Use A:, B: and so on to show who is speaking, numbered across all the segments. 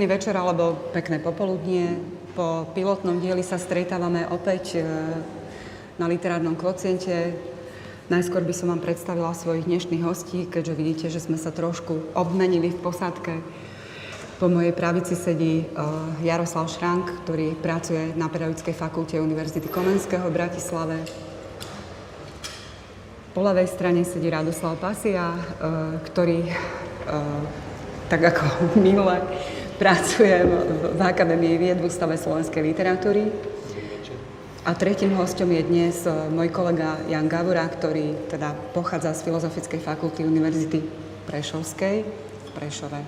A: Pekný večer alebo pekné popoludnie. Po pilotnom dieli sa stretávame opäť e, na literárnom kvociente. Najskôr by som vám predstavila svojich dnešných hostí, keďže vidíte, že sme sa trošku obmenili v posádke. Po mojej pravici sedí e, Jaroslav Šrank, ktorý pracuje na Pedagogickej fakulte Univerzity Komenského v Bratislave. Po ľavej strane sedí Radoslav Pasia, e, ktorý tak ako minule pracujem v Akadémii vied v Ústave slovenskej literatúry. A tretím hostom je dnes e, môj kolega Jan Gavura, ktorý teda pochádza z Filozofickej fakulty Univerzity Prešovskej v Prešove.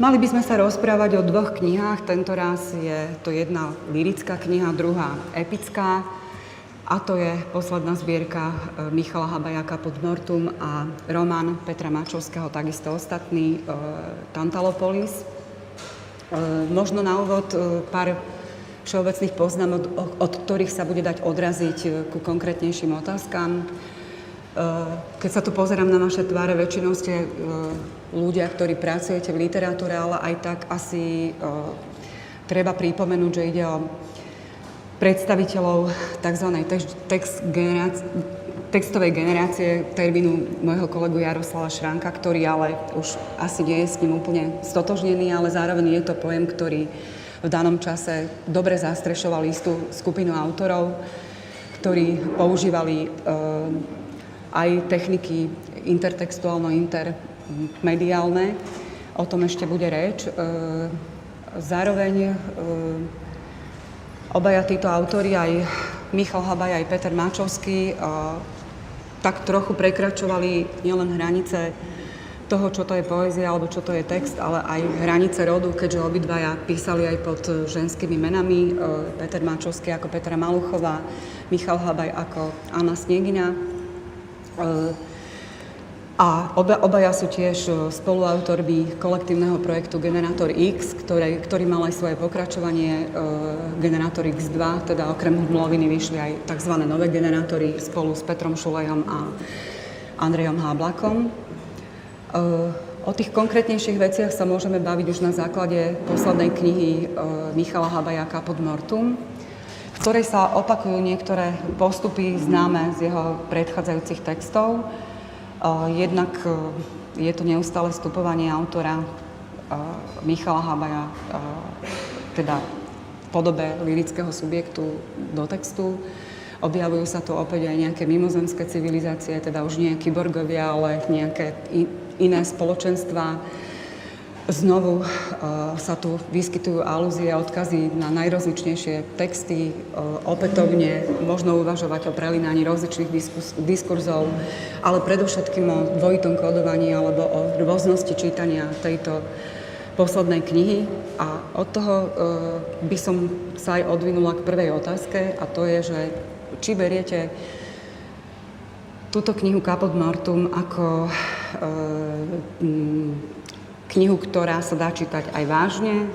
A: Mali by sme sa rozprávať o dvoch knihách. Tento raz je to jedna lirická kniha, druhá epická. A to je posledná zbierka e, Michala Habajaka pod Mortum a román Petra Mačovského, takisto ostatný, e, Tantalopolis. E, možno na úvod pár všeobecných poznámok, od ktorých sa bude dať odraziť ku konkrétnejším otázkam. Keď sa tu pozerám na vaše tváre, väčšinou ste ľudia, ktorí pracujete v literatúre, ale aj tak asi treba pripomenúť, že ide o predstaviteľov tzv. Text, textovej generácie termínu môjho kolegu Jaroslava Šranka, ktorý ale už asi nie je s ním úplne stotožnený, ale zároveň je to pojem, ktorý v danom čase dobre zastrešoval istú skupinu autorov, ktorí používali uh, aj techniky intertextuálno-intermediálne. O tom ešte bude reč. Uh, zároveň uh, Obaja títo autori, aj Michal Habaj, aj Peter Máčovský, tak trochu prekračovali nielen hranice toho, čo to je poézia alebo čo to je text, ale aj hranice rodu, keďže obidvaja písali aj pod ženskými menami. Peter Máčovský ako Petra Maluchová, Michal Habaj ako Anna Snegina. A oba, obaja sú tiež e, spoluautorby kolektívneho projektu Generátor X, ktoré, ktorý mal aj svoje pokračovanie e, Generátor X2, teda okrem Hmloviny vyšli aj tzv. nové generátory spolu s Petrom Šulejom a Andrejom Háblakom. E, o tých konkrétnejších veciach sa môžeme baviť už na základe poslednej knihy e, Michala Habajaka pod Mortum, v ktorej sa opakujú niektoré postupy známe z jeho predchádzajúcich textov, Jednak e, je to neustále vstupovanie autora e, Michala Habaja, teda v podobe lirického subjektu do textu. Objavujú sa tu opäť aj nejaké mimozemské civilizácie, teda už nie kyborgovia, ale nejaké iné spoločenstva, Znovu uh, sa tu vyskytujú alúzie a odkazy na najrozličnejšie texty. Uh, opätovne možno uvažovať o prelínaní rozličných diskus- diskurzov, ale predovšetkým o dvojitom kodovaní alebo o rôznosti čítania tejto poslednej knihy. A od toho uh, by som sa aj odvinula k prvej otázke a to je, že či beriete túto knihu Caput Mortum ako knihu, ktorá sa dá čítať aj vážne,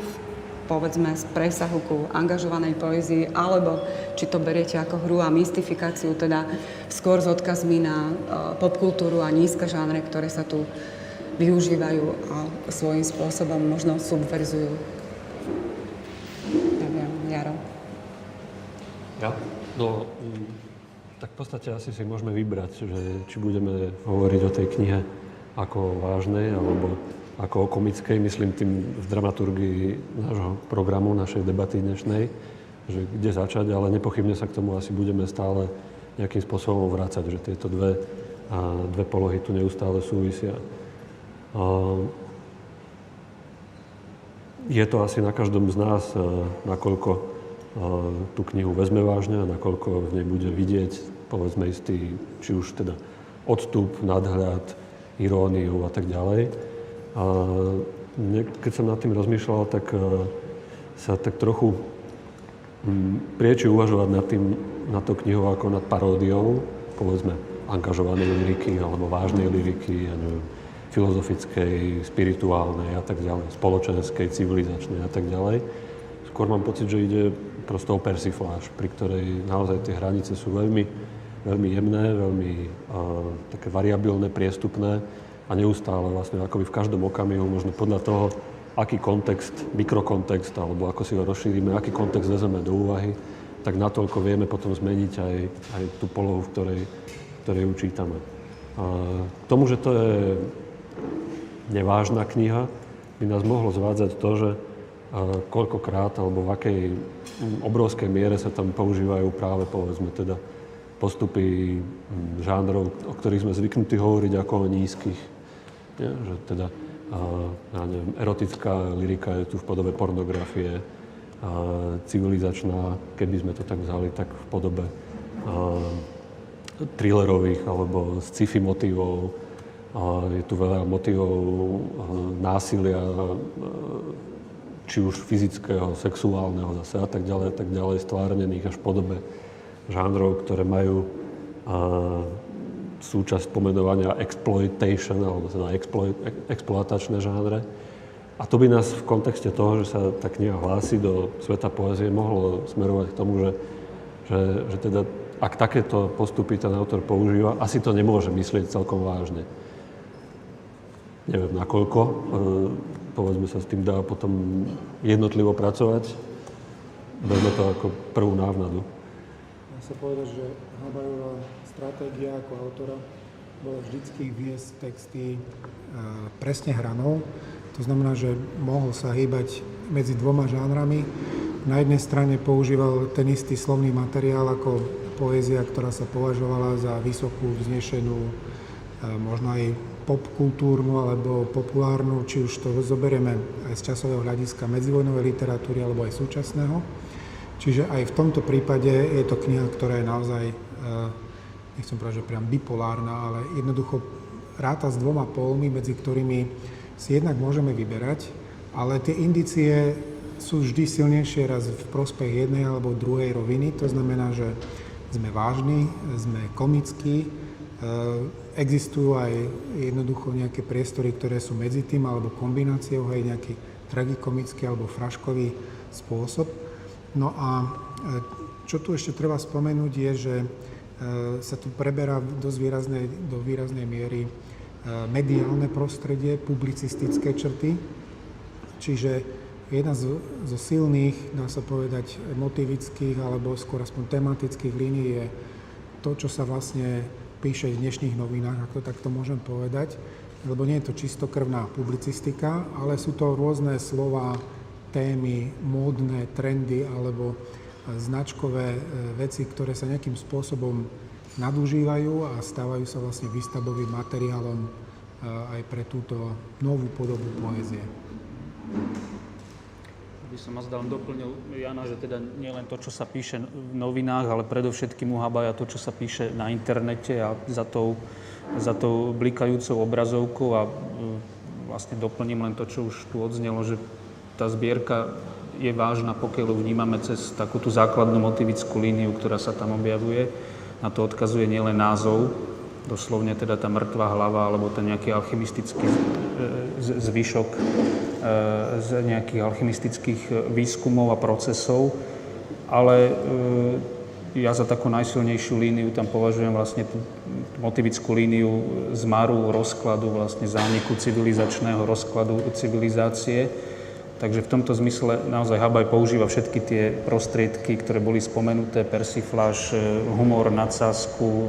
A: povedzme z presahu ku angažovanej poézii, alebo či to beriete ako hru a mystifikáciu, teda skôr s odkazmi na uh, popkultúru a nízke žánre, ktoré sa tu využívajú a svojím spôsobom možno subverzujú. Neviem, Jaro.
B: Ja? No, mm, tak v podstate asi si môžeme vybrať, že či budeme hovoriť o tej knihe ako vážnej, alebo ako o komickej, myslím tým v dramaturgii nášho programu, našej debaty dnešnej, že kde začať, ale nepochybne sa k tomu asi budeme stále nejakým spôsobom vrácať, že tieto dve, a dve polohy tu neustále súvisia. Je to asi na každom z nás, nakoľko tú knihu vezme vážne a nakoľko v nej bude vidieť, povedzme, istý, či už teda odstup, nadhľad, iróniu a tak ďalej. A keď som nad tým rozmýšľal, tak e, sa tak trochu mm, prieči uvažovať nad, tým, nad to knihou ako nad paródiou, povedzme, angažovanej liriky alebo vážnej liriky, ja neviem, filozofickej, spirituálnej a tak ďalej, spoločenskej, civilizačnej a tak ďalej. Skôr mám pocit, že ide prosto o persifláž, pri ktorej naozaj tie hranice sú veľmi, veľmi jemné, veľmi uh, také variabilné, priestupné a neustále vlastne akoby v každom okamihu, možno podľa toho, aký kontext, mikrokontext, alebo ako si ho rozšírime, aký kontext vezmeme do úvahy, tak natoľko vieme potom zmeniť aj, aj tú polohu, v ktorej, v ktorej ju. A k tomu, že to je nevážna kniha, by nás mohlo zvádzať to, že koľkokrát alebo v akej obrovskej miere sa tam používajú práve povedzme teda postupy žánrov, o ktorých sme zvyknutí hovoriť ako o nízkych. Nie? Že teda, ja neviem, erotická lyrika je tu v podobe pornografie, a civilizačná, keby sme to tak vzali, tak v podobe thrillerových alebo sci-fi motivov. Je tu veľa motivov násilia, či už fyzického, sexuálneho zase a tak ďalej, a tak ďalej, stvárnených až v podobe žánrov, ktoré majú súčasť pomenovania exploitation, alebo teda exploit, exploatačné žánre. A to by nás v kontexte toho, že sa tá kniha hlási do sveta poezie, mohlo smerovať k tomu, že, že, že teda ak takéto postupy ten autor používa, asi to nemôže myslieť celkom vážne. Neviem nakoľko, e, povedzme sa s tým dá potom jednotlivo pracovať. Berme to ako prvú návnadu.
C: Dá sa povedať, že Habajová stratégia ako autora bola vždycky viesť texty e, presne hranou. To znamená, že mohol sa hýbať medzi dvoma žánrami. Na jednej strane používal ten istý slovný materiál ako poézia, ktorá sa považovala za vysokú, vznešenú, e, možno aj popkultúrnu alebo populárnu, či už to zoberieme aj z časového hľadiska medzivojnovej literatúry alebo aj súčasného. Čiže aj v tomto prípade je to kniha, ktorá je naozaj, e, nechcem povedať, že priam bipolárna, ale jednoducho ráta s dvoma polmi, medzi ktorými si jednak môžeme vyberať, ale tie indície sú vždy silnejšie raz v prospech jednej alebo druhej roviny. To znamená, že sme vážni, sme komickí, e, existujú aj jednoducho nejaké priestory, ktoré sú medzi tým, alebo kombináciou, aj nejaký tragikomický alebo fraškový spôsob. No a e, čo tu ešte treba spomenúť je, že sa tu preberá dosť výraznej, do výraznej miery mediálne prostredie, publicistické črty, čiže Jedna z, zo silných, dá sa povedať, motivických alebo skôr aspoň tematických línií je to, čo sa vlastne píše v dnešných novinách, ako tak to môžem povedať, lebo nie je to čistokrvná publicistika, ale sú to rôzne slova, témy, módne trendy alebo značkové e, veci, ktoré sa nejakým spôsobom nadužívajú a stávajú sa vlastne výstavbovým materiálom e, aj pre túto novú podobu poézie.
D: By som zdal doplnil Jana, že teda nielen to, čo sa píše v novinách, ale predovšetkým u Habaja to, čo sa píše na internete a za tou, za tou blikajúcou obrazovkou a e, vlastne doplním len to, čo už tu odznelo, že tá zbierka je vážna, pokiaľ ju vnímame cez takú tú základnú motivickú líniu, ktorá sa tam objavuje. Na to odkazuje nielen názov, doslovne teda tá mŕtva hlava alebo ten nejaký alchymistický e, zvyšok e, z nejakých alchymistických výskumov a procesov, ale e, ja za takú najsilnejšiu líniu tam považujem vlastne tú motivickú líniu zmaru, rozkladu, vlastne zániku civilizačného rozkladu civilizácie, Takže v tomto zmysle naozaj Habaj používa všetky tie prostriedky, ktoré boli spomenuté, persifláž, e, humor, nadsázku, e,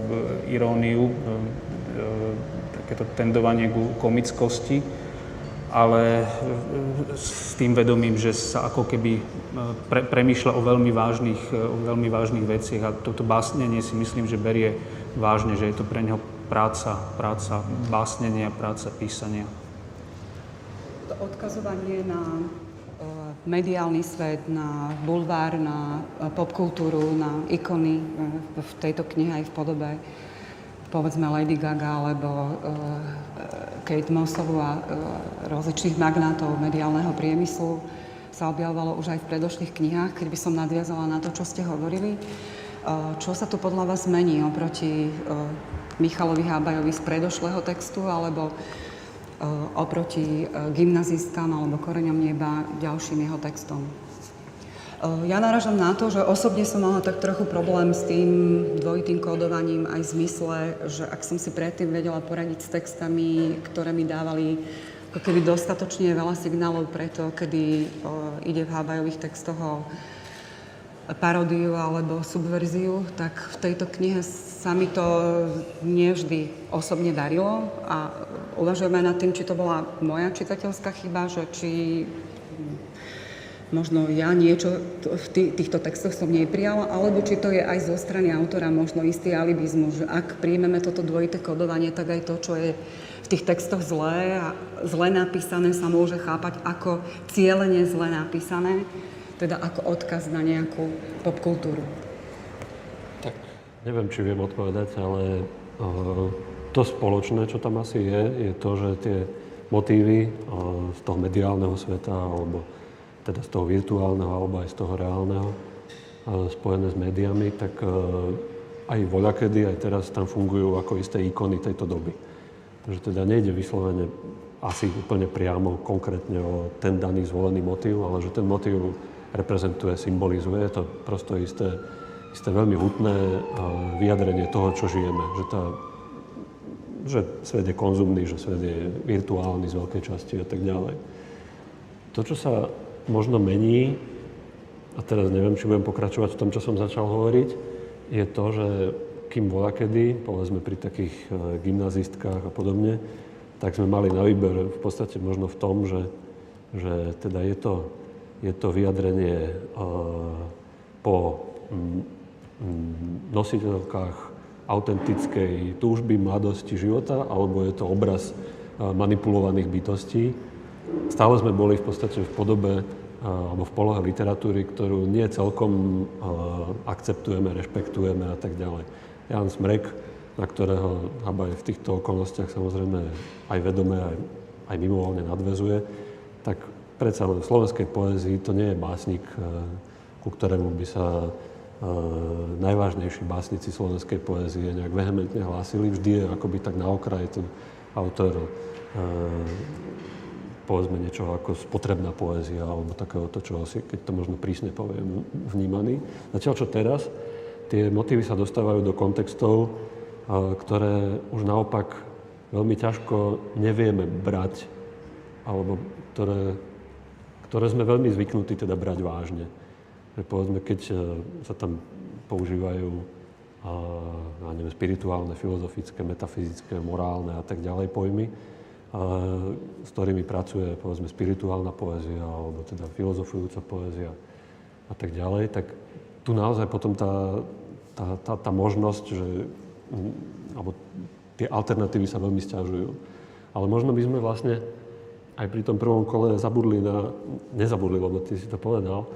D: iróniu, e, takéto tendovanie ku komickosti, ale s tým vedomím, že sa ako keby pre, premýšľa o veľmi vážnych, o veľmi vážnych veciach a toto básnenie si myslím, že berie vážne, že je to pre neho práca, práca básnenia, práca písania
A: odkazovanie na e, mediálny svet, na bulvár, na e, popkultúru, na ikony e, v tejto knihe aj v podobe povedzme Lady Gaga alebo Kate Mossovu a rozličných magnátov mediálneho priemyslu sa objavovalo už aj v predošlých knihách, keď by som nadviazala na to, čo ste hovorili. Čo sa tu podľa vás zmení oproti Michalovi Hábajovi z predošlého textu alebo oproti eh, gymnazistkám alebo koreňom neba ďalším jeho textom. Ja naražam na to, že osobne som mala tak trochu problém s tým dvojitým kódovaním aj v zmysle, že ak som si predtým vedela poradiť s textami, ktoré mi dávali ako keby dostatočne veľa signálov pre to, kedy ide v hábajových textoch paródiu alebo subverziu, tak v tejto knihe sa mi to nevždy osobne darilo a uvažujeme nad tým, či to bola moja čitateľská chyba, že či možno ja niečo v týchto textoch som neprijala, alebo či to je aj zo strany autora možno istý alibizmus, že ak príjmeme toto dvojité kodovanie, tak aj to, čo je v tých textoch zlé a zle napísané sa môže chápať ako cieľene zle napísané, teda ako odkaz na nejakú popkultúru.
B: Tak neviem, či viem odpovedať, ale uh, to spoločné, čo tam asi je, je to, že tie motívy uh, z toho mediálneho sveta alebo teda z toho virtuálneho alebo aj z toho reálneho, spojené s médiami, tak aj voľakedy, aj teraz tam fungujú ako isté ikony tejto doby. Takže teda nejde vyslovene asi úplne priamo, konkrétne o ten daný zvolený motív, ale že ten motív reprezentuje, symbolizuje. Je to prosto isté, isté veľmi hutné e, vyjadrenie toho, čo žijeme. Že, tá, že svet je konzumný, že svet je virtuálny z veľkej časti a tak ďalej. To, čo sa možno mení, a teraz neviem, či budem pokračovať v tom, čo som začal hovoriť, je to, že kým bola kedy, povedzme pri takých e, gymnazistkách a podobne, tak sme mali na výber v podstate možno v tom, že, že teda je to, je to vyjadrenie uh, po mm, mm, nositeľkách autentickej túžby, mladosti, života, alebo je to obraz uh, manipulovaných bytostí. Stále sme boli v podstate v podobe alebo v polohe literatúry, ktorú nie celkom akceptujeme, rešpektujeme a tak ďalej. Jan Smrek, na ktorého Habaj v týchto okolnostiach samozrejme aj vedome, aj, aj mimovolne nadvezuje, tak predsa len v slovenskej poézii to nie je básnik, ku ktorému by sa najvážnejší básnici slovenskej poézie nejak vehementne hlásili. Vždy je akoby tak na okraji ten autor povedzme niečo ako spotrebná poézia alebo takéhoto čo asi, keď to možno prísne poviem, vnímaný. Zatiaľ čo teraz, tie motívy sa dostávajú do kontextov, ktoré už naopak veľmi ťažko nevieme brať, alebo ktoré, ktoré sme veľmi zvyknutí teda brať vážne. Že povedzme, keď e, sa tam používajú a, neviem, spirituálne, filozofické, metafyzické, morálne a tak ďalej pojmy, s ktorými pracuje povedzme spirituálna poézia alebo teda filozofujúca poézia a tak ďalej, tak tu naozaj potom tá, tá, tá, tá možnosť, že, alebo tie alternatívy sa veľmi stiažujú. Ale možno by sme vlastne aj pri tom prvom kole zabudli na, nezabudli, lebo ty si to povedal,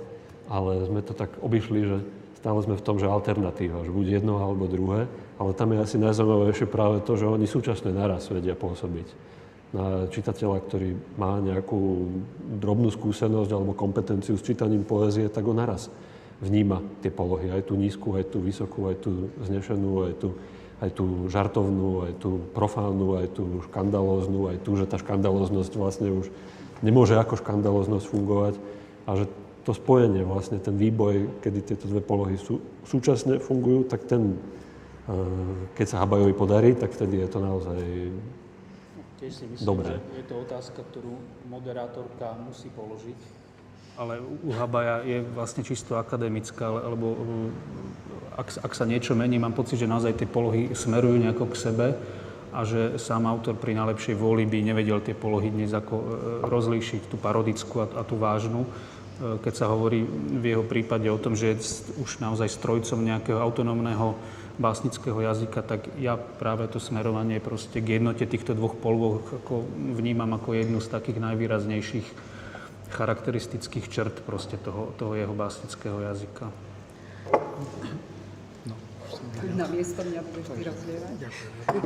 B: ale sme to tak obišli, že stále sme v tom, že alternatíva, že buď jedno alebo druhé, ale tam je asi najzaujímavejšie práve to, že oni súčasne naraz vedia pôsobiť na čitateľa, ktorý má nejakú drobnú skúsenosť alebo kompetenciu s čítaním poézie, tak ho naraz vníma tie polohy. Aj tú nízku, aj tú vysokú, aj tú znešenú, aj tú, aj tú žartovnú, aj tú profánnu, aj tú škandalóznu, aj tú, že tá škandalóznosť vlastne už nemôže ako škandalóznosť fungovať a že to spojenie, vlastne ten výboj, kedy tieto dve polohy sú, súčasne fungujú, tak ten, eh, keď sa Habajovi podarí, tak vtedy je to naozaj
D: Tiež si myslím,
B: Dobre.
D: že je to otázka, ktorú moderátorka musí položiť, ale u Habaja je vlastne čisto akademická, lebo ak, ak sa niečo mení, mám pocit, že naozaj tie polohy smerujú nejako k sebe a že sám autor pri najlepšej vôli by nevedel tie polohy dnes ako e, rozlíšiť, tú parodickú a, a tú vážnu. E, keď sa hovorí v jeho prípade o tom, že je už naozaj strojcom nejakého autonómneho básnického jazyka, tak ja práve to smerovanie proste k jednote týchto dvoch polôch ako vnímam ako jednu z takých najvýraznejších charakteristických črt proste toho, toho jeho básnického jazyka.
A: No, na miesto mňa budeš ty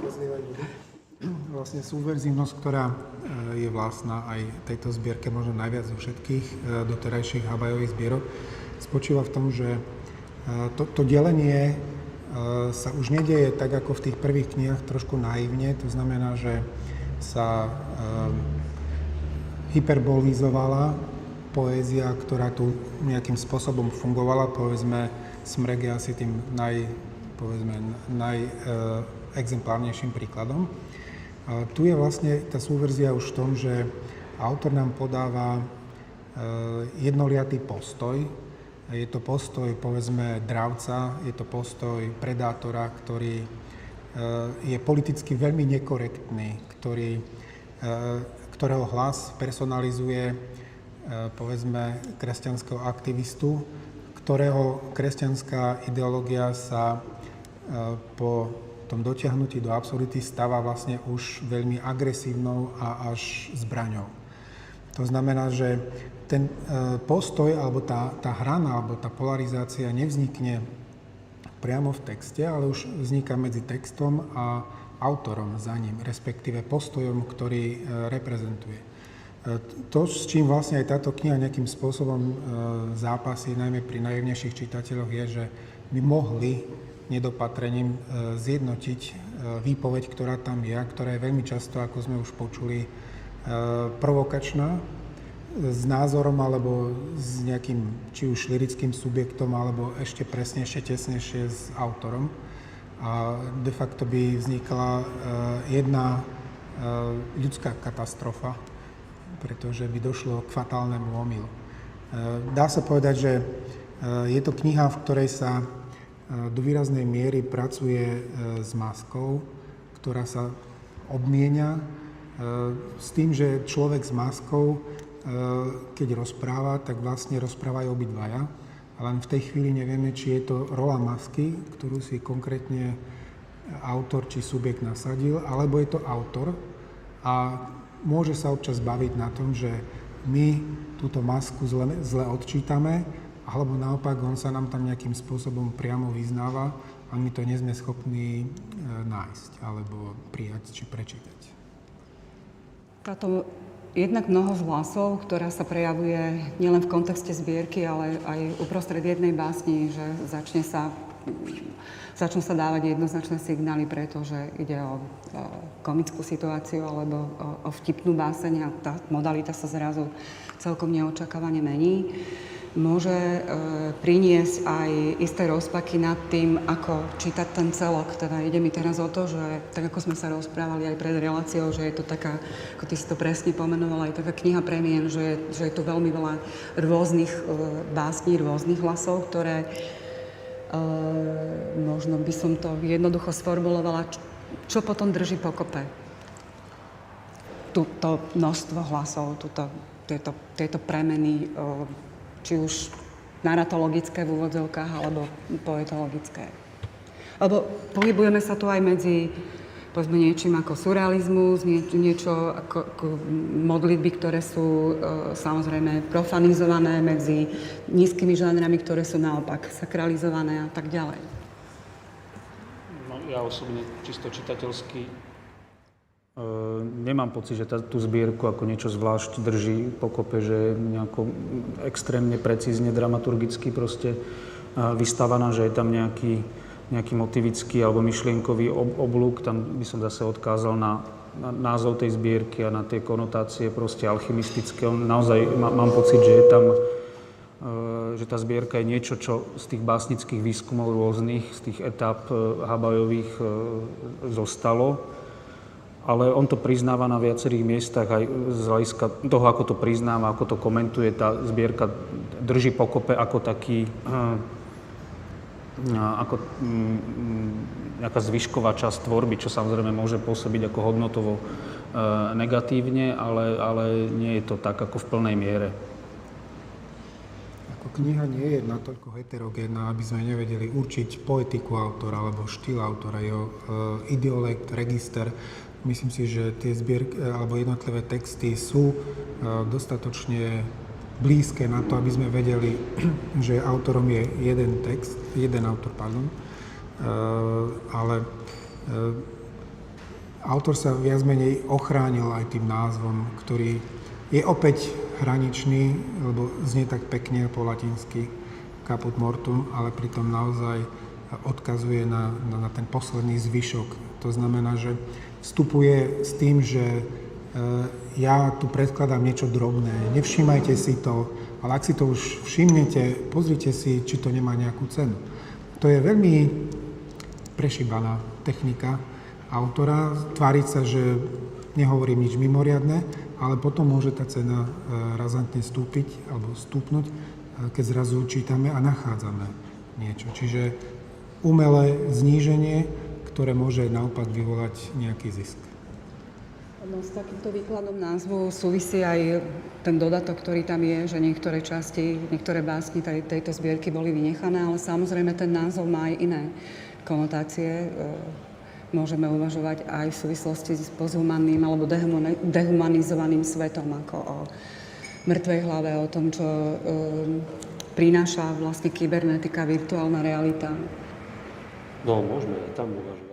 A: rozlievať.
C: Vlastne súverzívnosť, ktorá e, je vlastná aj tejto zbierke, možno najviac zo všetkých e, doterajších Habajových zbierok, spočíva v tom, že e, to, to delenie sa už nedieje tak, ako v tých prvých knihách, trošku naivne. To znamená, že sa hyperbolizovala poézia, ktorá tu nejakým spôsobom fungovala. Povedzme, Smrek je asi tým naj, povedzme, najexemplárnejším príkladom. A tu je vlastne tá súverzia už v tom, že autor nám podáva jednoliatý postoj. Je to postoj, povedzme, dravca, je to postoj predátora, ktorý je politicky veľmi nekorektný, ktorý, ktorého hlas personalizuje povedzme kresťanského aktivistu, ktorého kresťanská ideológia sa po tom dotiahnutí do absurdity stáva vlastne už veľmi agresívnou a až zbraňou. To znamená, že ten postoj alebo tá, tá hrana alebo tá polarizácia nevznikne priamo v texte, ale už vzniká medzi textom a autorom za ním, respektíve postojom, ktorý reprezentuje. To, s čím vlastne aj táto kniha nejakým spôsobom zápasí, najmä pri najjemnejších čitateľoch, je, že by mohli nedopatrením zjednotiť výpoveď, ktorá tam je, ktorá je veľmi často, ako sme už počuli, provokačná, s názorom alebo s nejakým či už lirickým subjektom, alebo ešte presnejšie, tesnejšie s autorom. A de facto by vznikla jedna ľudská katastrofa, pretože by došlo k fatálnemu omylu. Dá sa povedať, že je to kniha, v ktorej sa do výraznej miery pracuje s maskou, ktorá sa obmienia s tým, že človek s maskou keď rozpráva, tak vlastne rozprávajú obidvaja. Len v tej chvíli nevieme, či je to rola masky, ktorú si konkrétne autor či subjekt nasadil, alebo je to autor. A môže sa občas baviť na tom, že my túto masku zle, zle odčítame, alebo naopak on sa nám tam nejakým spôsobom priamo vyznáva a my to nie sme schopní nájsť alebo prijať či prečítať.
A: Táto jednak mnoho hlasov, ktorá sa prejavuje nielen v kontexte zbierky, ale aj uprostred jednej básni, že začne sa, začnú sa dávať jednoznačné signály, pretože ide o, o komickú situáciu alebo o, o vtipnú báseň a tá modalita sa zrazu celkom neočakávane mení môže e, priniesť aj isté rozpaky nad tým, ako čítať ten celok. Teda ide mi teraz o to, že tak ako sme sa rozprávali aj pred reláciou, že je to taká, ako ty si to presne pomenovala, aj taká kniha premien, že, že je tu veľmi veľa rôznych e, básní, rôznych hlasov, ktoré e, možno by som to jednoducho sformulovala, čo, čo potom drží pokope. Tuto množstvo hlasov, tuto, tieto, tieto premeny či už naratologické v úvodzovkách, alebo poetologické. Lebo pohybujeme sa tu aj medzi povedzme niečím ako surrealizmus, nie, niečo ako, ako modlitby, ktoré sú e, samozrejme profanizované medzi nízkymi žánrami, ktoré sú naopak sakralizované a tak ďalej.
D: No, ja osobne čisto čitateľsky Nemám pocit, že tá, tú zbierku ako niečo zvlášť drží pokope, že je nejako extrémne precízne dramaturgicky proste vystavaná, že je tam nejaký, nejaký motivický alebo myšlienkový oblúk. Tam by som zase odkázal na, na názov tej zbierky a na tie konotácie proste alchymistické. Naozaj má, mám pocit, že je tam že tá zbierka je niečo, čo z tých básnických výskumov rôznych, z tých etáp Habajových zostalo ale on to priznáva na viacerých miestach aj z hľadiska toho, ako to priznáva, ako to komentuje. Tá zbierka drží pokope ako taký ako mm, nejaká zvyšková časť tvorby, čo samozrejme môže pôsobiť ako hodnotovo e, negatívne, ale, ale nie je to tak ako v plnej miere.
C: Ako kniha nie je natoľko heterogénna, aby sme nevedeli určiť poetiku autora alebo štýl autora, jeho ideolekt, register. Myslím si, že tie zbierky alebo jednotlivé texty sú e, dostatočne blízke na to, aby sme vedeli, že autorom je jeden text, jeden autor, pardon, e, ale e, autor sa viac menej ochránil aj tým názvom, ktorý je opäť hraničný, lebo znie tak pekne po latinsky caput mortum, ale pritom naozaj odkazuje na, na, na ten posledný zvyšok. To znamená, že vstupuje s tým, že e, ja tu predkladám niečo drobné, nevšímajte si to, ale ak si to už všimnete, pozrite si, či to nemá nejakú cenu. To je veľmi prešíbaná technika autora, tváriť sa, že nehovorím nič mimoriadne, ale potom môže tá cena e, razantne stúpiť alebo stúpnuť, e, keď zrazu čítame a nachádzame niečo. Čiže umelé zníženie, ktoré môže naopak vyvolať nejaký zisk.
A: No, s takýmto výkladom názvu súvisí aj ten dodatok, ktorý tam je, že niektoré časti, niektoré básni tej, tejto zbierky boli vynechané, ale samozrejme ten názov má aj iné konotácie. E, môžeme uvažovať aj v súvislosti s pozhumanným alebo dehumanizovaným svetom, ako o mŕtvej hlave, o tom, čo e, prináša vlastne kybernetika, virtuálna realita.
B: No, môžeme aj tam uvažovať.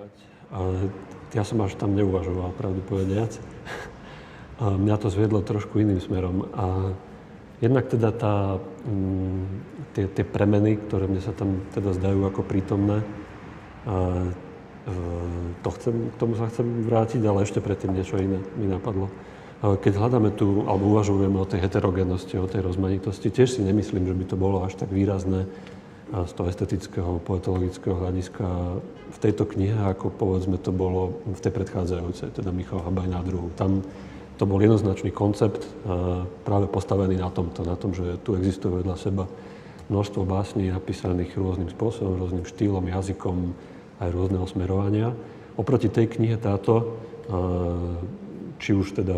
B: Ale ja som až tam neuvažoval, pravdu povediac. A mňa to zviedlo trošku iným smerom. A jednak teda tá, m, mm, tie, tie premeny, ktoré mne sa tam teda zdajú ako prítomné, a, to chcem, k tomu sa chcem vrátiť, ale ešte predtým niečo iné mi napadlo. Keď hľadáme tu, alebo uvažujeme o tej heterogenosti, o tej rozmanitosti, tiež si nemyslím, že by to bolo až tak výrazné z toho estetického, poetologického hľadiska v tejto knihe, ako povedzme to bolo v tej predchádzajúcej, teda Michal Habaj na druhu. Tam to bol jednoznačný koncept práve postavený na tomto, na tom, že tu existuje vedľa seba množstvo básní napísaných rôznym spôsobom, rôznym štýlom, jazykom, aj rôzneho smerovania. Oproti tej knihe táto, či už teda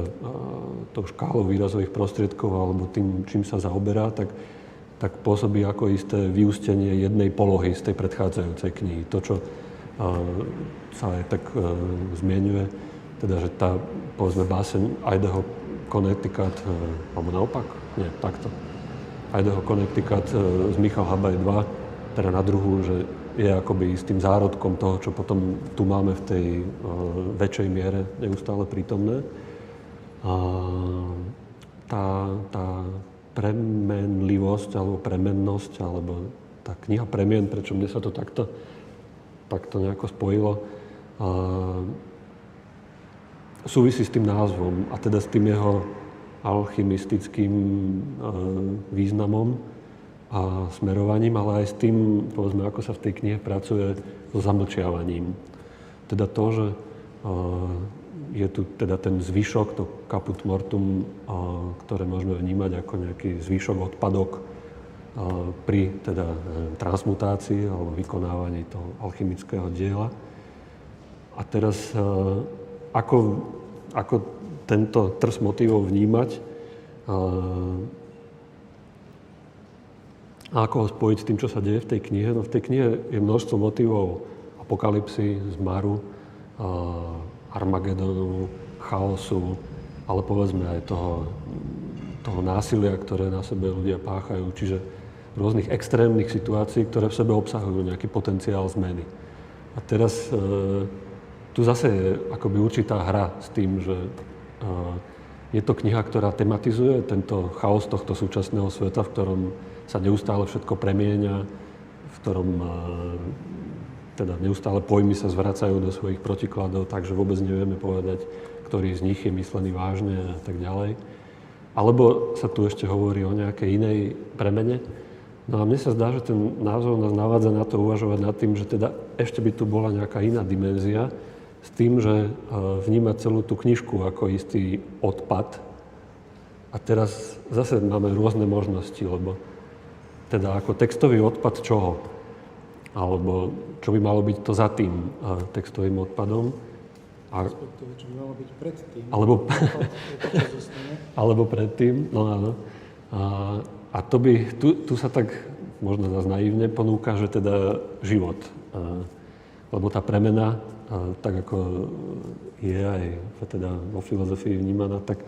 B: tou škálou výrazových prostriedkov alebo tým, čím sa zaoberá, tak tak pôsobí ako isté vyústenie jednej polohy z tej predchádzajúcej knihy. To, čo sa aj tak uh, zmienuje, teda, že tá, povedzme, báseň Idaho Connecticut, uh, alebo naopak, nie, takto. Idaho Connecticut uh, z Michal Habaj 2, teda na druhu, že je akoby tým zárodkom toho, čo potom tu máme v tej uh, väčšej miere neustále prítomné. A tá, tá premenlivosť alebo premennosť, alebo tá kniha premien, prečo mne sa to takto, takto nejako spojilo, a súvisí s tým názvom a teda s tým jeho alchymistickým významom a smerovaním, ale aj s tým, povedzme, ako sa v tej knihe pracuje so zamlčiavaním. Teda to, že je tu teda ten zvyšok, to caput mortum, ktoré môžeme vnímať ako nejaký zvyšok odpadok pri teda transmutácii alebo vykonávaní toho alchymického diela. A teraz ako, ako tento trs motivov vnímať a ako ho spojiť s tým, čo sa deje v tej knihe? No v tej knihe je množstvo motivov apokalipsy, zmaru, Armagedonu, chaosu, ale povedzme aj toho, toho násilia, ktoré na sebe ľudia páchajú. Čiže rôznych extrémnych situácií, ktoré v sebe obsahujú nejaký potenciál zmeny. A teraz e, tu zase je akoby určitá hra s tým, že e, je to kniha, ktorá tematizuje tento chaos tohto súčasného sveta, v ktorom sa neustále všetko premieňa, v ktorom e, teda neustále pojmy sa zvracajú do svojich protikladov, takže vôbec nevieme povedať, ktorý z nich je myslený vážne a tak ďalej. Alebo sa tu ešte hovorí o nejakej inej premene. No a mne sa zdá, že ten názov nás navádza na to uvažovať nad tým, že teda ešte by tu bola nejaká iná dimenzia, s tým, že e, vnímať celú tú knižku ako istý odpad. A teraz zase máme rôzne možnosti, lebo teda ako textový odpad čoho? Alebo čo by malo byť to za tým textovým odpadom.
C: A, čo by malo byť predtým.
B: Alebo, alebo predtým, no áno. A, a to by, tu, tu sa tak možno zase naivne ponúka, že teda život. A, lebo tá premena, a, tak ako je aj teda vo filozofii vnímaná, tak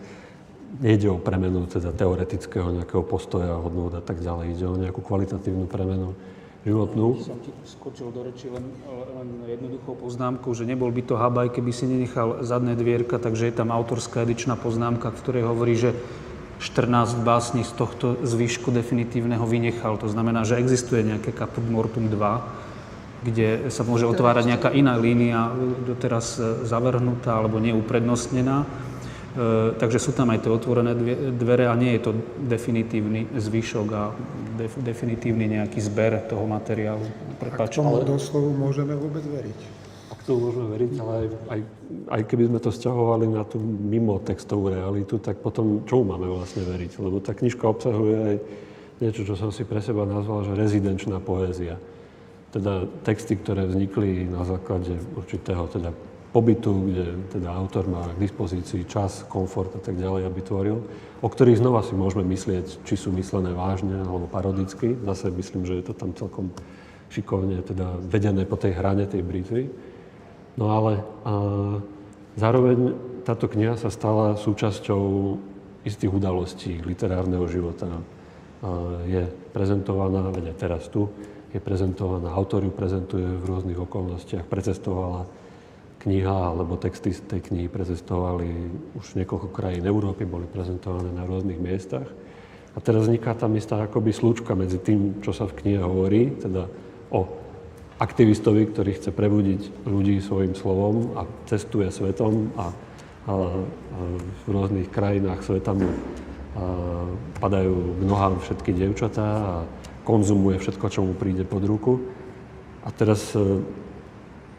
B: nejde o premenu teda teoretického nejakého postoja, hodnot a tak ďalej. Ide o nejakú kvalitatívnu premenu životnú.
D: Som ti skočil do reči len, len jednoduchou poznámkou, že nebol by to habaj, keby si nenechal zadné dvierka, takže je tam autorská edičná poznámka, v ktorej hovorí, že 14 básní z tohto zvyšku definitívneho vynechal. To znamená, že existuje nejaké Caput Mortum 2, kde sa môže otvárať nejaká iná línia, doteraz zavrhnutá alebo neuprednostnená. Takže sú tam aj tie otvorené dvere a nie je to definitívny zvyšok a def, definitívny nejaký zber toho materiálu.
C: Prepač, a k tomu ale... doslovu môžeme vôbec veriť?
B: A k tomu môžeme veriť, ale aj, aj, aj keby sme to vzťahovali na tú mimo textovú realitu, tak potom čomu máme vlastne veriť? Lebo tá knižka obsahuje aj niečo, čo som si pre seba nazval, že rezidenčná poézia. Teda texty, ktoré vznikli na základe určitého teda pobytu, kde teda autor má k dispozícii čas, komfort a tak ďalej, aby tvoril, o ktorých znova si môžeme myslieť, či sú myslené vážne alebo parodicky. Zase myslím, že je to tam celkom šikovne teda vedené po tej hrane tej britvy. No ale a, zároveň táto kniha sa stala súčasťou istých udalostí literárneho života. A, je prezentovaná, veď teraz tu, je prezentovaná, autor ju prezentuje v rôznych okolnostiach, precestovala kniha alebo texty z tej knihy prezestovali už niekoľko krajín Európy, boli prezentované na rôznych miestach. A teraz vzniká tam istá akoby slučka medzi tým, čo sa v knihe hovorí, teda o aktivistovi, ktorý chce prebudiť ľudí svojim slovom a cestuje svetom a, a, a v rôznych krajinách sveta mu padajú k nohám všetky dievčatá a konzumuje všetko, čo mu príde pod ruku. A teraz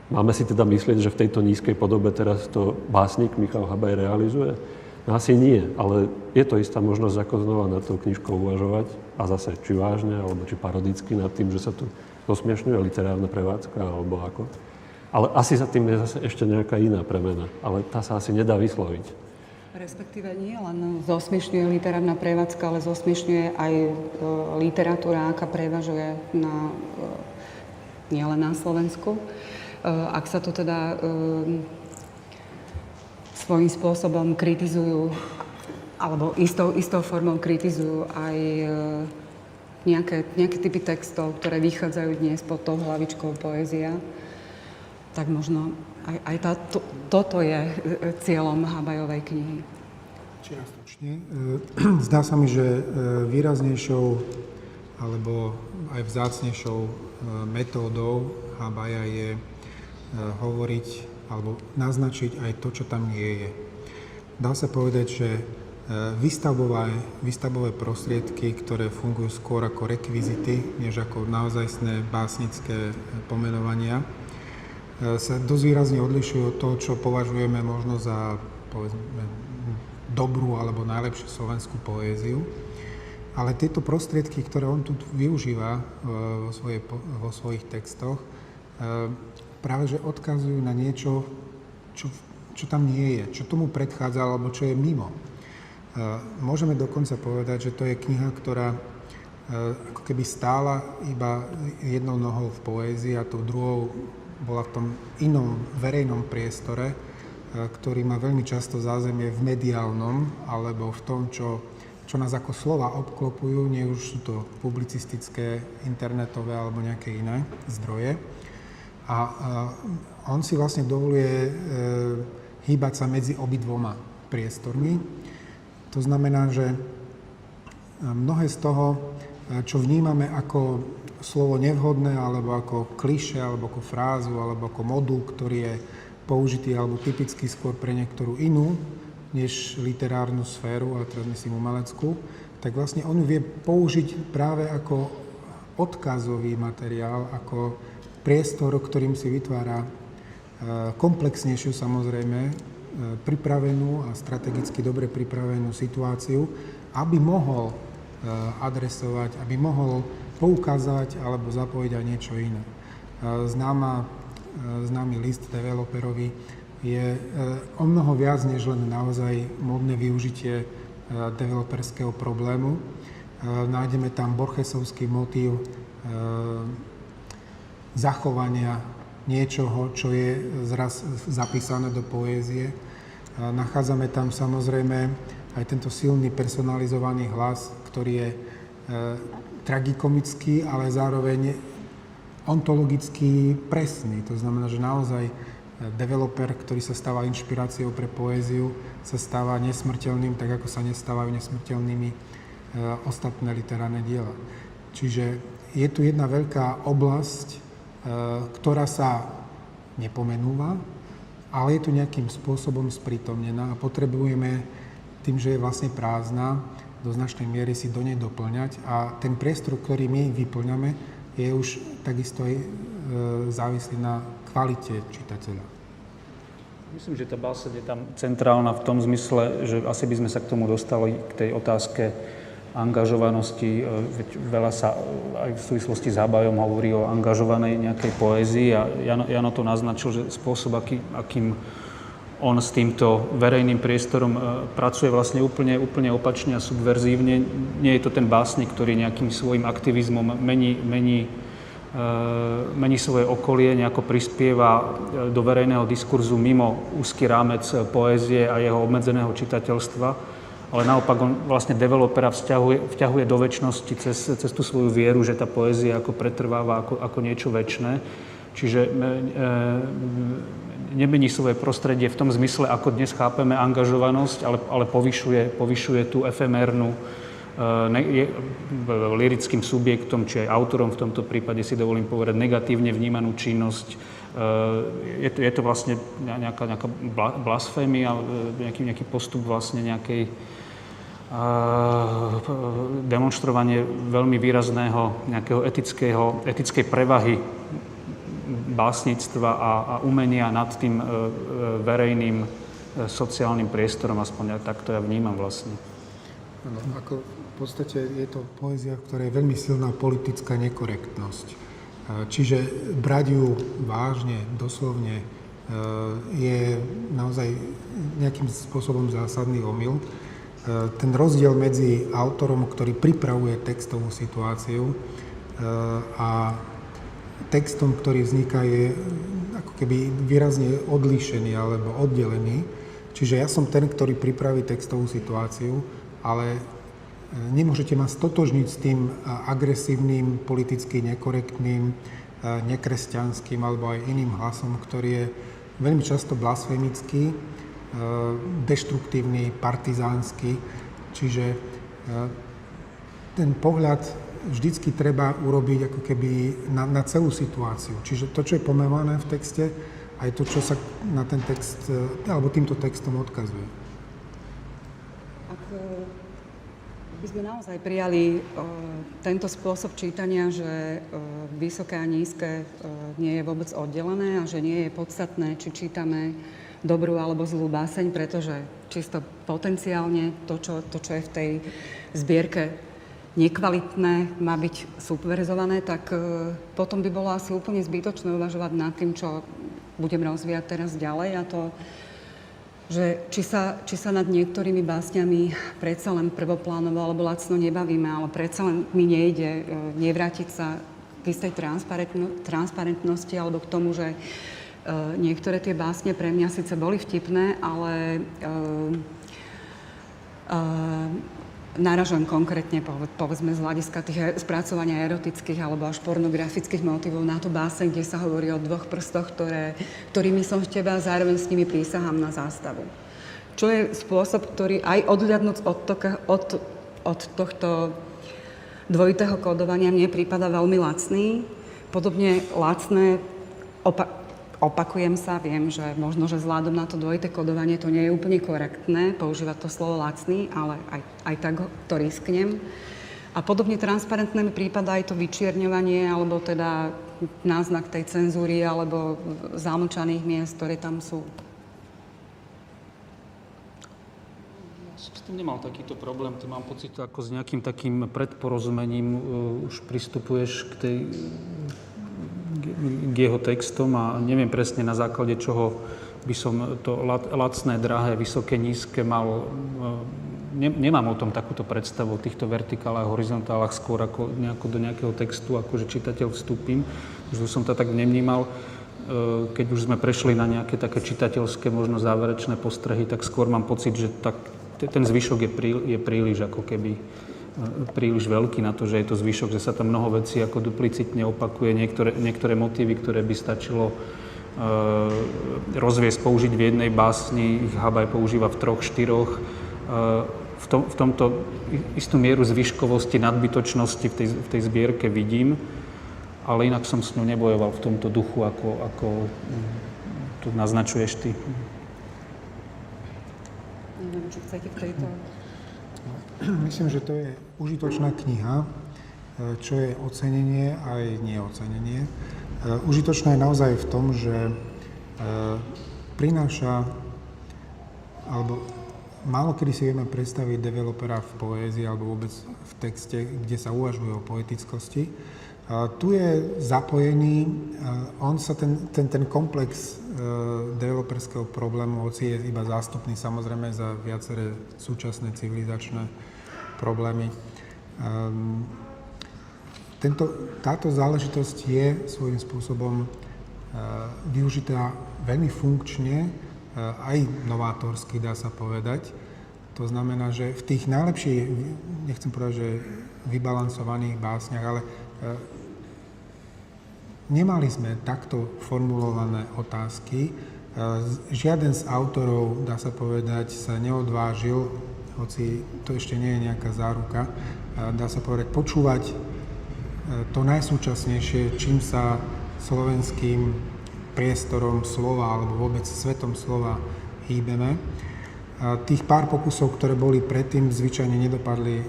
B: Máme si teda myslieť, že v tejto nízkej podobe teraz to básnik Michal Habaj realizuje? No asi nie, ale je to istá možnosť ako znova na tou knižkou uvažovať a zase či vážne, alebo či parodicky nad tým, že sa tu zosmiešňuje literárna prevádzka, alebo ako. Ale asi za tým je zase ešte nejaká iná premena, ale tá sa asi nedá vysloviť.
A: Respektíve nie len zosmiešňuje literárna prevádzka, ale zosmiešňuje aj e, literatúra, aká prevažuje na, e, nielen na Slovensku. Eh, ak sa to teda eh, svojím spôsobom kritizujú, alebo istou, istou formou kritizujú aj eh, nejaké, nejaké typy textov, ktoré vychádzajú dnes pod tou hlavičkou poézia, tak možno aj, aj tá, to, toto je cieľom Habajovej knihy.
C: Čiastočne. Zdá sa mi, že výraznejšou alebo aj vzácnejšou metódou Habaja je hovoriť alebo naznačiť aj to, čo tam nie je. Dá sa povedať, že eh, výstavbové, výstavbové prostriedky, ktoré fungujú skôr ako rekvizity, než ako naozajstné básnické pomenovania, eh, sa dosť výrazne odlišujú od toho, čo považujeme možno za povedzme, dobrú alebo najlepšiu slovenskú poéziu. Ale tieto prostriedky, ktoré on tu využíva vo, svoje, vo svojich textoch, práve že odkazujú na niečo, čo, čo tam nie je, čo tomu predchádza alebo čo je mimo. E, môžeme dokonca povedať, že to je kniha, ktorá e, ako keby stála iba jednou nohou v poézii a tou druhou bola v tom inom verejnom priestore, e, ktorý má veľmi často zázemie v mediálnom alebo v tom, čo, čo nás ako slova obklopujú, nie už sú to publicistické, internetové alebo nejaké iné zdroje. A on si vlastne dovoluje e, hýbať sa medzi obidvoma priestormi. To znamená, že e, mnohé z toho, e, čo vnímame ako slovo nevhodné, alebo ako kliše, alebo ako frázu, alebo ako modul, ktorý je použitý alebo typický skôr pre niektorú inú, než literárnu sféru, ale teraz myslím umeleckú, tak vlastne on vie použiť práve ako odkazový materiál, ako priestor, ktorým si vytvára e, komplexnejšiu samozrejme, e, pripravenú a strategicky dobre pripravenú situáciu, aby mohol e, adresovať, aby mohol poukázať alebo zapojiť aj niečo iné. Známa, známy list developerovi je o mnoho viac než len naozaj modné využitie developerského problému. Nájdeme tam Borchesovský motív zachovania niečoho, čo je zraz zapísané do poézie. Nachádzame tam samozrejme aj tento silný personalizovaný hlas, ktorý je e, tragikomický, ale zároveň ontologicky presný. To znamená, že naozaj e, developer, ktorý sa stáva inšpiráciou pre poéziu, sa stáva nesmrteľným, tak ako sa nestávajú nesmrteľnými e, ostatné literárne diela. Čiže je tu jedna veľká oblasť, ktorá sa nepomenúva, ale je tu nejakým spôsobom sprítomnená a potrebujeme tým, že je vlastne prázdna, do značnej miery si do nej doplňať a ten priestor, ktorý my vyplňame, je už takisto aj e, závislý na kvalite čitateľa.
D: Myslím, že tá báseň je tam centrálna v tom zmysle, že asi by sme sa k tomu dostali, k tej otázke angažovanosti. E, veď veľa sa aj v súvislosti s Hábajom hovorí o angažovanej nejakej poézii a Jano, Jano to naznačil, že spôsob, aký, akým on s týmto verejným priestorom e, pracuje vlastne úplne, úplne opačne a subverzívne. Nie je to ten básnik, ktorý nejakým svojim aktivizmom mení, mení, e, mení svoje okolie, nejako prispieva do verejného diskurzu mimo úzky rámec poézie a jeho obmedzeného čitateľstva ale naopak on vlastne developera vťahuje, vťahuje do väčšnosti cez, cez tú svoju vieru, že tá poézia ako pretrváva ako, ako niečo väčšné. Čiže e, e, nemení svoje prostredie v tom zmysle, ako dnes chápeme angažovanosť, ale, ale povyšuje, povyšuje tú efemérnu, e, ne, je, lirickým subjektom, či aj autorom v tomto prípade si dovolím povedať, negatívne vnímanú činnosť. E, je to, je to vlastne nejaká, nejaká blasfémia, e, nejaký, nejaký postup vlastne nejakej demonstrovanie veľmi výrazného nejakého etického, etickej prevahy básnictva a, a umenia nad tým e, e, verejným sociálnym priestorom, aspoň ja, takto ja vnímam vlastne.
C: Ano, ako v podstate je to poézia, v ktorej je veľmi silná politická nekorektnosť. Čiže brať ju vážne, doslovne, je naozaj nejakým spôsobom zásadný omyl. E, ten rozdiel medzi autorom, ktorý pripravuje textovú situáciu e, a textom, ktorý vzniká, je ako keby výrazne odlíšený alebo oddelený. Čiže ja som ten, ktorý pripraví textovú situáciu, ale e, nemôžete ma stotožniť s tým agresívnym, politicky nekorektným, nekresťanským alebo aj iným hlasom, ktorý je veľmi často blasfemický deštruktívny, partizánsky. Čiže eh, ten pohľad vždycky treba urobiť ako keby na, na celú situáciu. Čiže to, čo je pomenované v texte, aj to, čo sa na ten text, eh, alebo týmto textom odkazuje.
A: Ak by sme naozaj prijali tento spôsob čítania, že vysoké a nízke nie je vôbec oddelené a že nie je podstatné, či čítame dobrú alebo zlú báseň, pretože čisto potenciálne to, čo, to, čo je v tej zbierke nekvalitné, má byť subverzované, tak e, potom by bolo asi úplne zbytočné uvažovať nad tým, čo budem rozvíjať teraz ďalej a to, že či sa, či sa nad niektorými básňami predsa len prvoplánovo alebo lacno nebavíme, ale predsa len mi nejde e, nevrátiť sa k istej transparentnosti alebo k tomu, že niektoré tie básne pre mňa síce boli vtipné, ale uh, uh, naražujem konkrétne, povedzme z hľadiska tých spracovania erotických alebo až pornografických motivov na tú báseň, kde sa hovorí o dvoch prstoch, ktoré, ktorými som v teba a zároveň s nimi prísahám na zástavu. Čo je spôsob, ktorý aj odhľadnúť od, toka, od, od tohto dvojitého kódovania mne prípada veľmi lacný. Podobne lacné opa- Opakujem sa, viem, že možno, že vzhľadom na to dvojité kodovanie to nie je úplne korektné, používať to slovo lacný, ale aj, aj tak to risknem. A podobne transparentné mi prípada aj to vyčierňovanie, alebo teda náznak tej cenzúry, alebo zamlčaných miest, ktoré tam sú.
D: s tým nemal takýto problém. Ty mám pocit, ako s nejakým takým predporozumením uh, už pristupuješ k tej k jeho textom a neviem presne na základe čoho by som to lacné, drahé, vysoké, nízke mal... Ne, nemám o tom takúto predstavu, o týchto vertikálach, horizontálach, skôr ako nejako do nejakého textu, akože čitateľ vstúpim. Už som to tak nevnímal. E, keď už sme prešli na nejaké také čitateľské, možno záverečné postrehy, tak skôr mám pocit, že tak, ten zvyšok je, prí, je príliš ako keby príliš veľký na to, že je to zvyšok, že sa tam mnoho vecí ako duplicitne opakuje, niektoré, niektoré motívy, ktoré by stačilo uh, rozviesť, použiť v jednej básni, ich Habaj používa v troch, štyroch. Uh, v, tom, v tomto istú mieru zvyškovosti, nadbytočnosti v tej, v tej zbierke vidím, ale inak som s ňou nebojoval v tomto duchu ako, ako to naznačuješ ty.
A: Neviem, čo chcete k tejto...
C: Myslím, že to je užitočná kniha, e, čo je ocenenie aj neocenenie. E, užitočná je naozaj v tom, že e, prináša, alebo málo kedy si vieme predstaviť developera v poézii alebo vôbec v texte, kde sa uvažuje o poetickosti. Tu je zapojený, on sa ten, ten, ten komplex developerského problému, hoci je iba zástupný samozrejme za viaceré súčasné civilizačné problémy. Um, tento, táto záležitosť je svojím spôsobom uh, využitá veľmi funkčne, uh, aj novátorsky dá sa povedať. To znamená, že v tých najlepších, nechcem povedať, že vybalansovaných básniach, ale Nemali sme takto formulované otázky. E, žiaden z autorov, dá sa povedať, sa neodvážil, hoci to ešte nie je nejaká záruka, e, dá sa povedať, počúvať e, to najsúčasnejšie, čím sa slovenským priestorom slova alebo vôbec svetom slova hýbeme. Tých pár pokusov, ktoré boli predtým, zvyčajne nedopadli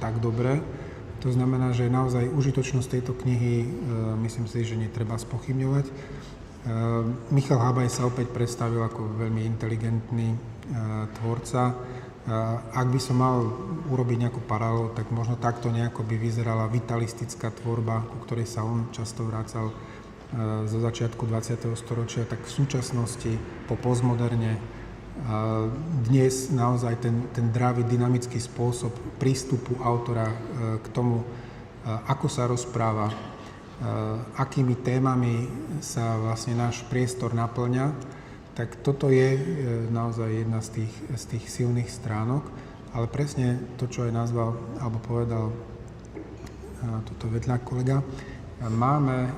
C: tak dobre. To znamená, že naozaj užitočnosť tejto knihy, e, myslím si, že netreba spochybňovať. E, Michal Habaj sa opäť predstavil ako veľmi inteligentný e, tvorca. Ak by som mal urobiť nejakú paralelu, tak možno takto nejako by vyzerala vitalistická tvorba, ku ktorej sa on často vracal zo začiatku 20. storočia, tak v súčasnosti po postmoderne dnes naozaj ten, ten dravý, dynamický spôsob prístupu autora e, k tomu, e, ako sa rozpráva, e, akými témami sa vlastne náš priestor naplňa, tak toto je naozaj jedna z tých, z tých silných stránok, ale presne to, čo aj nazval alebo povedal toto vedľa kolega, máme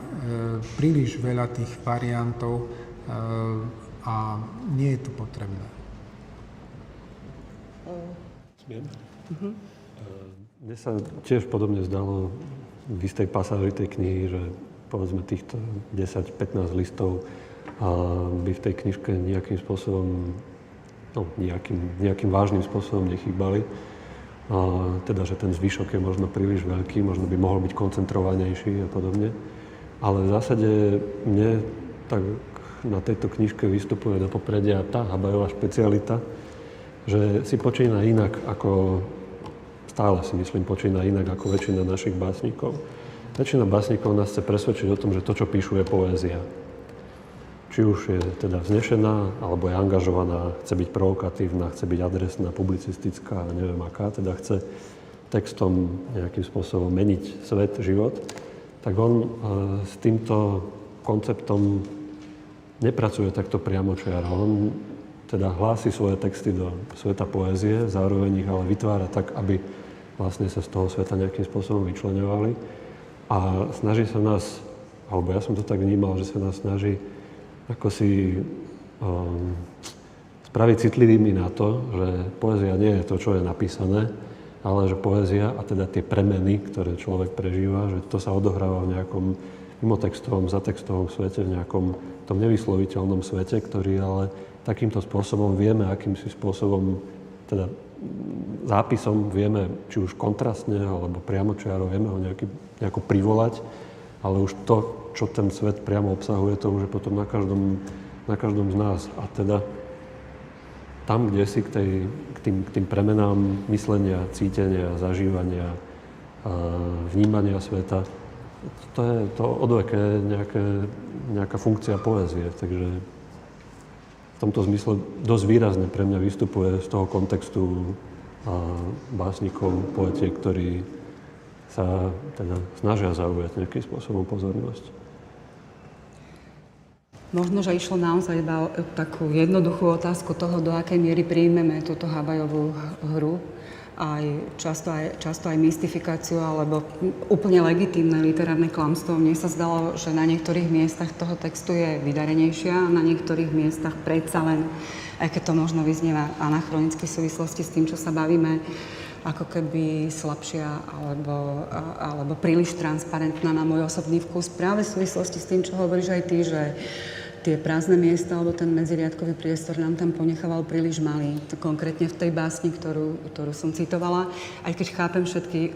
C: príliš veľa tých variantov a nie je to potrebné.
B: Smiem? Uh-huh. Mne sa tiež podobne zdalo v istej pasáži tej knihy, že povedzme týchto 10-15 listov a by v tej knižke nejakým spôsobom, no nejakým, nejakým vážnym spôsobom nechýbali. A teda, že ten zvyšok je možno príliš veľký, možno by mohol byť koncentrovanejší a podobne. Ale v zásade mne tak na tejto knižke vystupuje do popredia tá Habajová špecialita, že si počína inak ako, stále si myslím, počína inak ako väčšina našich básnikov. Väčšina básnikov nás chce presvedčiť o tom, že to, čo píšu, je poézia. Či už je teda vznešená, alebo je angažovaná, chce byť provokatívna, chce byť adresná, publicistická, neviem aká, teda chce textom nejakým spôsobom meniť svet, život, tak on e, s týmto konceptom nepracuje takto priamo čiaro. On teda hlási svoje texty do sveta poézie, zároveň ich ale vytvára tak, aby vlastne sa z toho sveta nejakým spôsobom vyčlenovali. A snaží sa nás, alebo ja som to tak vnímal, že sa nás snaží ako si um, spraviť citlivými na to, že poézia nie je to, čo je napísané, ale že poézia a teda tie premeny, ktoré človek prežíva, že to sa odohráva v nejakom mimotextovom, zatextovom svete, v nejakom tom nevysloviteľnom svete, ktorý ale takýmto spôsobom vieme, akým si spôsobom, teda zápisom vieme, či už kontrastne alebo priamočiaro, vieme ho nejaký, nejako privolať, ale už to, čo ten svet priamo obsahuje, to už je potom na každom, na každom z nás. A teda tam, kde si k, tej, k, tým, k tým premenám myslenia, cítenia, zažívania, vnímania sveta, to je to odveké nejaké, nejaká funkcia poézie. Takže tomto zmysle dosť výrazne pre mňa vystupuje z toho kontextu a básnikov, poetiek, ktorí sa teda snažia zaujať nejakým spôsobom pozornosť.
A: Možno, že išlo naozaj iba takú jednoduchú otázku toho, do akej miery príjmeme túto Habajovú hru aj často, aj často aj mystifikáciu alebo úplne legitímne literárne klamstvo. Mne sa zdalo, že na niektorých miestach toho textu je vydarenejšia a na niektorých miestach predsa len, aj keď to možno vyznieva anachronicky v súvislosti s tým, čo sa bavíme, ako keby slabšia alebo, alebo príliš transparentná na môj osobný vkus. Práve v súvislosti s tým, čo hovoríš aj ty, že tie prázdne miesta alebo ten medziriadkový priestor nám tam ponechával príliš malý. Konkrétne v tej básni, ktorú, ktorú som citovala. Aj keď chápem všetky uh,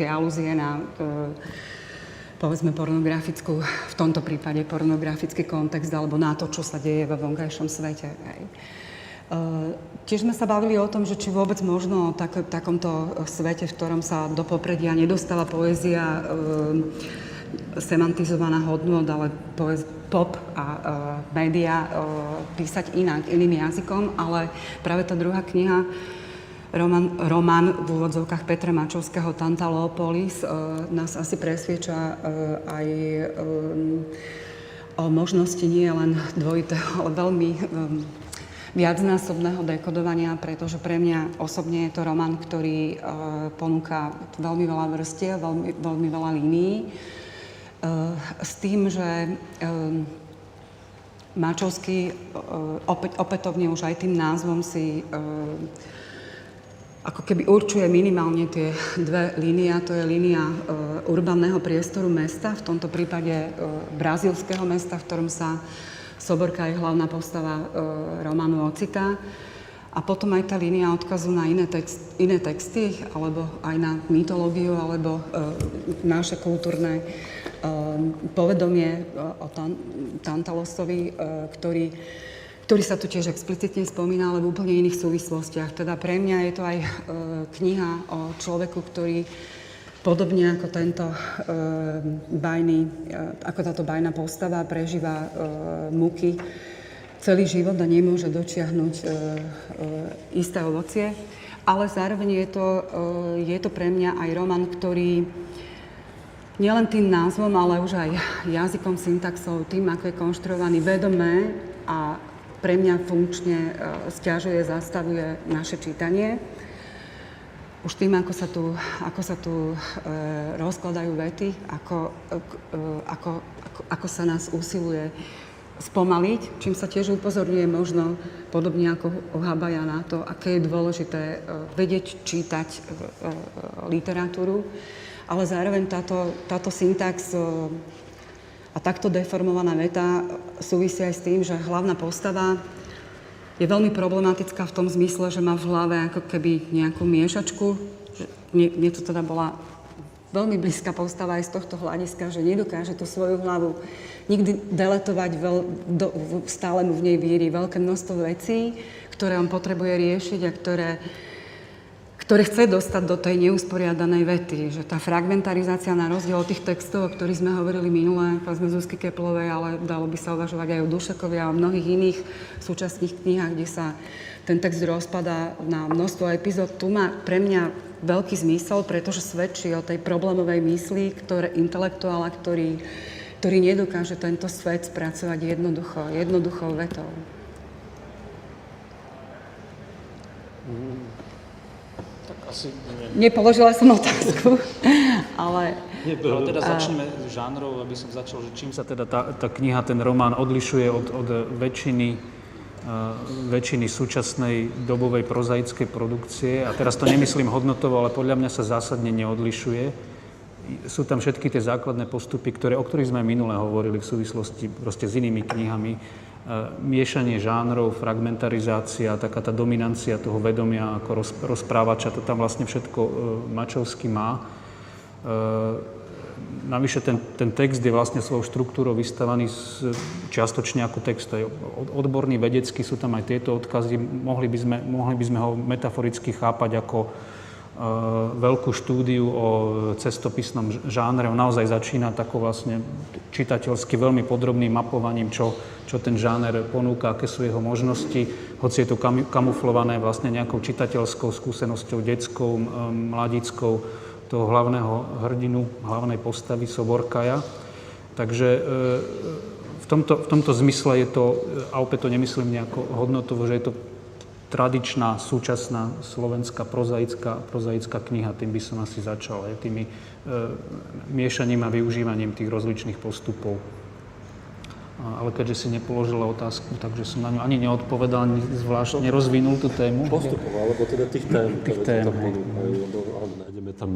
A: tie alúzie na uh, povedzme pornografickú, v tomto prípade pornografický kontext alebo na to, čo sa deje vo vonkajšom svete. Hej. Uh, tiež sme sa bavili o tom, že či vôbec možno v tak, takomto svete, v ktorom sa do popredia nedostáva poézia uh, semantizovaná hodnot, ale pop a uh, média uh, písať inak, iným jazykom, ale práve tá druhá kniha, román, román v úvodzovkách Petra Mačovského Tantalópolis, uh, nás asi presvieča uh, aj um, o možnosti nie len dvojitého, ale veľmi um, viacnásobného dekodovania, pretože pre mňa osobne je to román, ktorý uh, ponúka veľmi veľa vrstiev, veľmi, veľmi veľa línií s tým, že Mačovský opäť, opätovne už aj tým názvom si ako keby určuje minimálne tie dve línie, to je línia urbaného priestoru mesta, v tomto prípade brazílskeho mesta, v ktorom sa Soborka je hlavná postava románu ocitá. A potom aj tá línia odkazu na iné, text, iné texty, alebo aj na mytológiu, alebo e, naše kultúrne povedomie e, o Tantalosovi, e, ktorý, ktorý sa tu tiež explicitne spomína, ale v úplne iných súvislostiach. Teda pre mňa je to aj e, kniha o človeku, ktorý podobne ako tento bajný, ako táto bajná postava prežíva muky celý život a nemôže dočiahnuť isté ovocie. Ale zároveň je to, je to pre mňa aj roman, ktorý nielen tým názvom, ale už aj jazykom, syntaxou, tým, ako je konštruovaný vedomé a pre mňa funkčne e, stiažuje, zastavuje naše čítanie. Už tým, ako sa tu, ako sa tu e, rozkladajú vety, ako, e, ako, ako, ako sa nás usiluje spomaliť, čím sa tiež upozorňuje možno, podobne ako Habaja na to, aké je dôležité e, vedieť čítať e, e, literatúru ale zároveň táto, táto syntax e, a takto deformovaná veta súvisí aj s tým, že hlavná postava je veľmi problematická v tom zmysle, že má v hlave ako keby nejakú miešačku. Mne, to teda bola veľmi blízka postava aj z tohto hľadiska, že nedokáže tú svoju hlavu nikdy deletovať, veľ, do, stále mu v nej víri veľké množstvo vecí, ktoré on potrebuje riešiť a ktoré ktoré chce dostať do tej neusporiadanej vety. Že tá fragmentarizácia na rozdiel od tých textov, o ktorých sme hovorili minule, povedzme Zuzky Keplovej, ale dalo by sa uvažovať aj o Dušekovi a o mnohých iných súčasných knihách, kde sa ten text rozpada na množstvo epizód. Tu má pre mňa veľký zmysel, pretože svedčí o tej problémovej mysli, ktoré intelektuála, ktorý, ktorý nedokáže tento svet spracovať jednoducho, jednoduchou vetou. Mm. Asi nie. Nepoložila som otázku, ale...
D: Ale teda začneme s žánrov, aby som začal, že čím sa teda tá, tá kniha, ten román odlišuje od, od väčšiny, uh, väčšiny súčasnej dobovej prozaickej produkcie. A teraz to nemyslím hodnotovo, ale podľa mňa sa zásadne neodlišuje. Sú tam všetky tie základné postupy, ktoré, o ktorých sme minule hovorili v súvislosti proste s inými knihami miešanie žánrov, fragmentarizácia, taká tá dominancia toho vedomia ako roz, rozprávača, to tam vlastne všetko e, Mačovský má. E, navyše ten, ten text je vlastne svojou štruktúrou vystavaný z, čiastočne ako text. Je odborný, vedecký, sú tam aj tieto odkazy. Mohli by sme, mohli by sme ho metaforicky chápať ako veľkú štúdiu o cestopisnom žánre. On naozaj začína takou vlastne čitateľsky veľmi podrobným mapovaním, čo, čo ten žáner ponúka, aké sú jeho možnosti, hoci je to kamuflované vlastne nejakou čitateľskou skúsenosťou, detskou, mladickou toho hlavného hrdinu, hlavnej postavy Soborkaja. Takže eh, v tomto, v tomto zmysle je to, a opäť to nemyslím nejako hodnotovo, že je to tradičná, súčasná slovenská prozaická, prozaická kniha, tým by som asi začal, aj tými e, miešaním a využívaním tých rozličných postupov. Ale keďže si nepoložila otázku, takže som na ňu ani neodpovedal, ani zvlášť nerozvinul tú tému.
B: Postupov, alebo teda tých tém.
D: Tých tém. Tam,
B: lebo, nájdeme tam,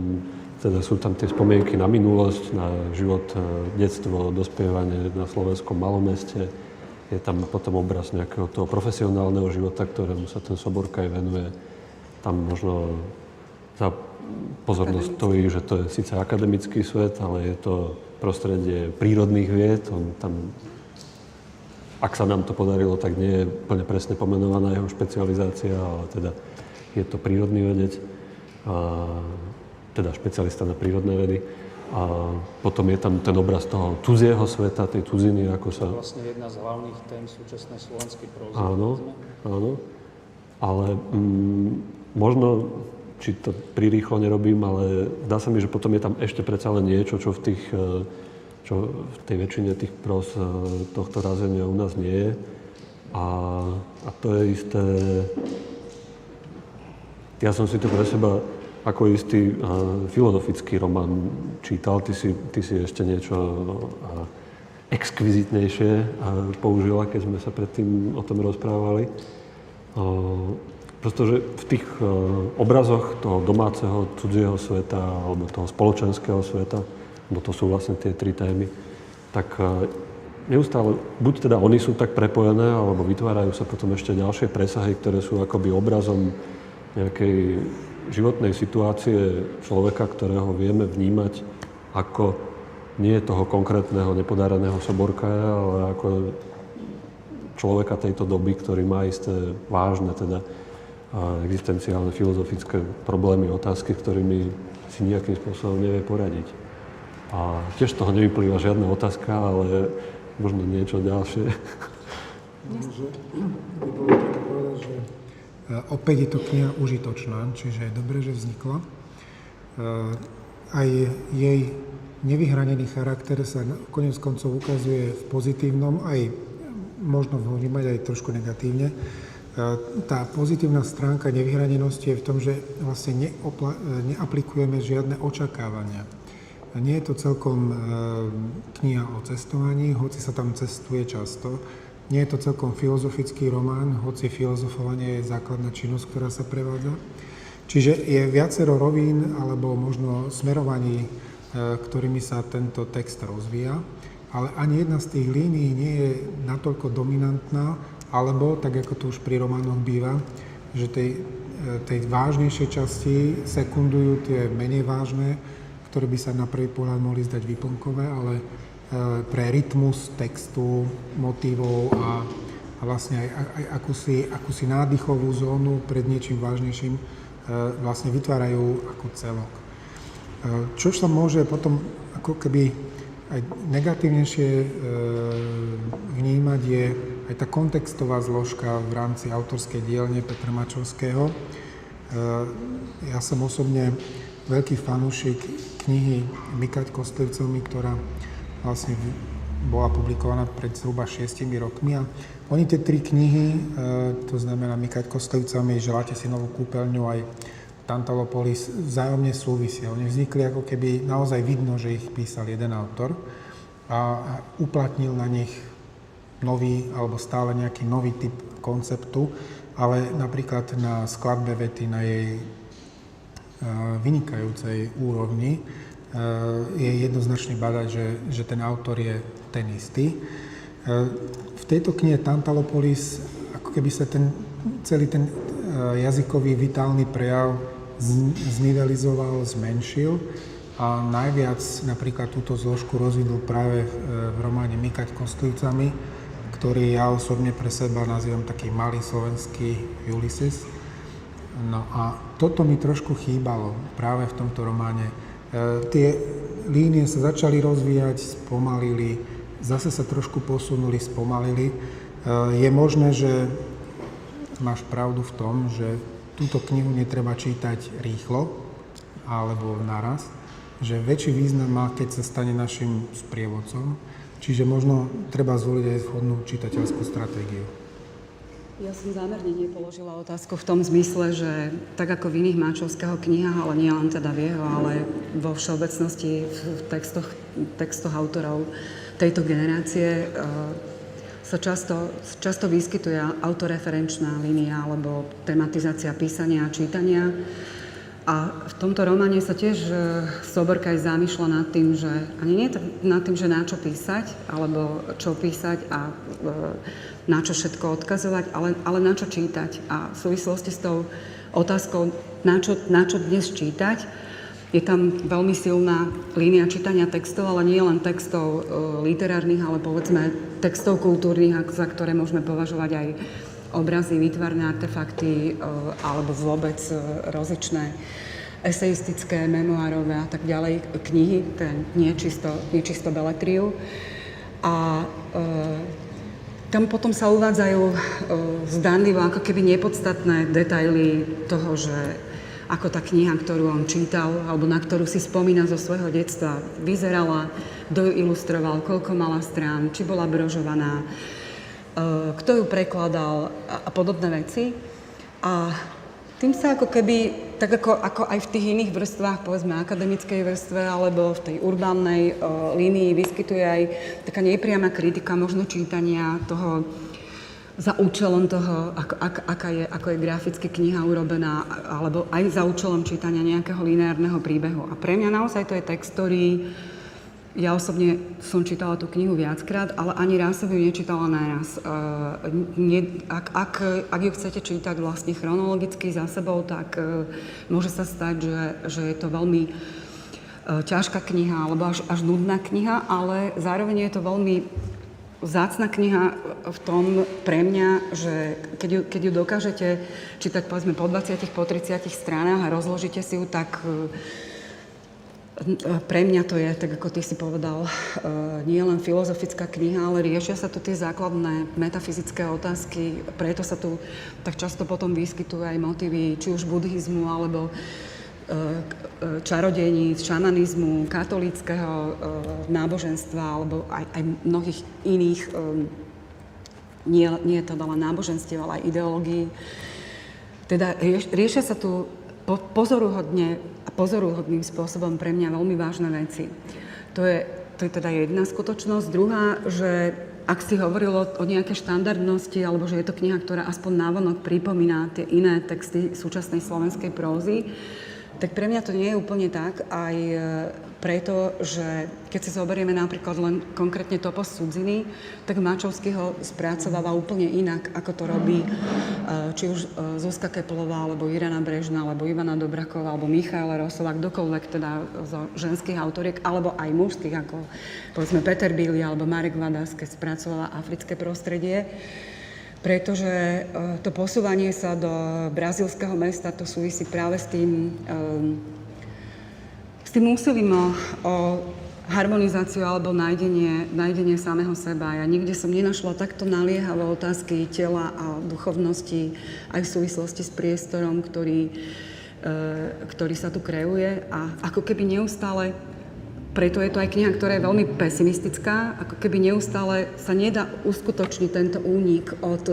B: teda sú tam tie spomienky na minulosť, na život, e, detstvo, dospievanie na slovenskom malomeste, je tam potom obraz nejakého toho profesionálneho života, ktorému sa ten Soborka aj venuje. Tam možno za pozornosť stojí, že to je síce akademický svet, ale je to prostredie prírodných vied. On tam, ak sa nám to podarilo, tak nie je plne presne pomenovaná jeho špecializácia, ale teda je to prírodný vedec, a, teda špecialista na prírodné vedy. A potom je tam ten obraz toho cudzieho sveta, tej cudziny, ako sa...
D: To je vlastne jedna z hlavných tém súčasnej slovenskej prózy.
B: Áno, áno. Ale mm, možno, či to prirýchlo nerobím, ale zdá sa mi, že potom je tam ešte predsa len niečo, čo v, tých, e, čo v tej väčšine tých pros e, tohto razenia u nás nie je. A, a to je isté... Ja som si to pre seba ako istý uh, filozofický román čítal. Ty si, ty si ešte niečo uh, exkvizitnejšie uh, použila, keď sme sa predtým o tom rozprávali. Pretože v tých obrazoch toho domáceho, cudzieho sveta alebo toho spoločenského sveta, lebo to sú vlastne tie tri témy, tak neustále, buď teda oni sú tak prepojené, alebo vytvárajú sa potom ešte ďalšie presahy, ktoré sú akoby obrazom nejakej životnej situácie človeka, ktorého vieme vnímať ako nie toho konkrétneho nepodareného soborka, ale ako človeka tejto doby, ktorý má isté vážne teda existenciálne filozofické problémy, otázky, ktorými si nejakým spôsobom nevie poradiť. A tiež z toho nevyplýva žiadna otázka, ale možno niečo ďalšie.
C: Že by bolo také povedať, že Opäť je to kniha užitočná, čiže je dobré, že vznikla. Aj jej nevyhranený charakter sa konec koncov ukazuje v pozitívnom, aj možno vnímať aj trošku negatívne. Tá pozitívna stránka nevyhranenosti je v tom, že vlastne neopla- neaplikujeme žiadne očakávania. Nie je to celkom kniha o cestovaní, hoci sa tam cestuje často, nie je to celkom filozofický román, hoci filozofovanie je základná činnosť, ktorá sa prevádza. Čiže je viacero rovín alebo možno smerovaní, e, ktorými sa tento text rozvíja, ale ani jedna z tých línií nie je natoľko dominantná, alebo, tak ako to už pri románoch býva, že tej, e, tej vážnejšej časti sekundujú tie menej vážne, ktoré by sa na prvý pohľad mohli zdať výplnkové, ale pre rytmus textu, motivov a, a vlastne aj, aj akúsi, akúsi nádychovú zónu pred niečím vážnejším eh, vlastne vytvárajú ako celok. Eh, čo sa môže potom ako keby aj negatívnejšie vnímať je aj tá kontextová zložka v rámci autorskej dielne Petra Mačovského. Ja som osobne veľký fanúšik knihy Mikať Kostlivcovmi, ktorá vlastne bola publikovaná pred zhruba 6 rokmi a oni tie tri knihy, e, to znamená Mikať Kostlivcami, Želáte si novú kúpeľňu aj Tantalopolis, vzájomne súvisia. Oni vznikli ako keby naozaj vidno, že ich písal jeden autor a uplatnil na nich nový alebo stále nejaký nový typ konceptu, ale napríklad na skladbe vety, na jej e, vynikajúcej úrovni, je jednoznačne badať, že, že ten autor je ten istý. Eh, v tejto knihe Tantalopolis ako keby sa ten, celý ten eh, jazykový vitálny prejav znivelizoval, zmenšil a najviac napríklad túto zložku rozvidol práve v románe Mykať kostlivcami, ktorý ja osobne pre seba nazývam taký malý slovenský Ulysses. No a toto mi trošku chýbalo práve v tomto románe tie línie sa začali rozvíjať, spomalili, zase sa trošku posunuli, spomalili. E, je možné, že máš pravdu v tom, že túto knihu netreba čítať rýchlo alebo naraz, že väčší význam má, keď sa stane našim sprievodcom, čiže možno treba zvoliť aj vhodnú čitateľskú stratégiu.
A: Ja som zámerne nepoložila otázku v tom zmysle, že tak ako v iných Máčovského knihách, ale nie len teda v jeho, ale vo všeobecnosti v textoch, textoch autorov tejto generácie e, sa často, často vyskytuje autoreferenčná línia alebo tematizácia písania a čítania. A v tomto románe sa tiež e, Soborka aj zamýšľa nad tým, že ani nie nad tým, že na čo písať, alebo čo písať a e, na čo všetko odkazovať, ale, ale na čo čítať. A v súvislosti s tou otázkou, na čo, na čo dnes čítať, je tam veľmi silná línia čítania textov, ale nie len textov e, literárnych, ale povedzme textov kultúrnych, za ktoré môžeme považovať aj obrazy, výtvarné artefakty e, alebo vôbec e, rozličné eseistické, memoárové a tak ďalej knihy, ten nie čisto, nie čisto beletriu. A e, tam potom sa uvádzajú e, zdanlivo ako keby nepodstatné detaily toho, že ako tá kniha, ktorú on čítal, alebo na ktorú si spomína zo svojho detstva, vyzerala, kto ju ilustroval, koľko mala strán, či bola brožovaná, kto ju prekladal a podobné veci. A tým sa ako keby, tak ako, ako aj v tých iných vrstvách, povedzme akademickej vrstve alebo v tej urbánnej uh, línii vyskytuje aj taká nepriama kritika možno čítania toho za účelom toho, ako, ak, aká je, ako je graficky kniha urobená, alebo aj za účelom čítania nejakého lineárneho príbehu. A pre mňa naozaj to je text, ktorý ja osobne som čítala tú knihu viackrát, ale ani raz som ju nečítala naraz. Uh, nie, ak, ak, ak ju chcete čítať vlastne chronologicky za sebou, tak uh, môže sa stať, že, že je to veľmi uh, ťažká kniha alebo až, až nudná kniha, ale zároveň je to veľmi vzácna kniha v tom pre mňa, že keď ju, keď ju dokážete čítať povedzme po 20, po 30 stranách a rozložíte si ju, tak uh, pre mňa to je, tak ako ty si povedal, e, nie len filozofická kniha, ale riešia sa tu tie základné metafyzické otázky, preto sa tu tak často potom vyskytujú aj motívy, či už buddhizmu, alebo e, e, čarodení, šamanizmu, katolického náboženstva, alebo aj, aj mnohých iných, nie, nie to len náboženstiev, ale aj ideológií. Teda riešia sa tu pozoruhodne a pozoruhodným spôsobom pre mňa veľmi vážne veci. To je, to je teda jedna skutočnosť. Druhá, že ak si hovorilo o nejaké štandardnosti, alebo že je to kniha, ktorá aspoň návonok pripomína tie iné texty súčasnej slovenskej prózy, tak pre mňa to nie je úplne tak, aj preto, že keď si zoberieme napríklad len konkrétne topos cudziny, tak Mačovský ho spracováva úplne inak, ako to robí e, či už e, Zuzka Keplová, alebo Irena Brežná, alebo Ivana Dobraková, alebo Michaela Rosová, kdokoľvek teda zo ženských autoriek, alebo aj mužských, ako povedzme Peter Billy alebo Marek Vadas, keď spracovala africké prostredie. Pretože e, to posúvanie sa do brazílskeho mesta to súvisí práve s tým, s tým úsilím o, o harmonizáciu alebo nájdenie, nájdenie samého seba. Ja nikde som nenašla takto naliehavé otázky tela a duchovnosti aj v súvislosti s priestorom, ktorý, e, ktorý sa tu kreuje a ako keby neustále preto je to aj kniha, ktorá je veľmi pesimistická, ako keby neustále sa nedá uskutočniť tento únik od,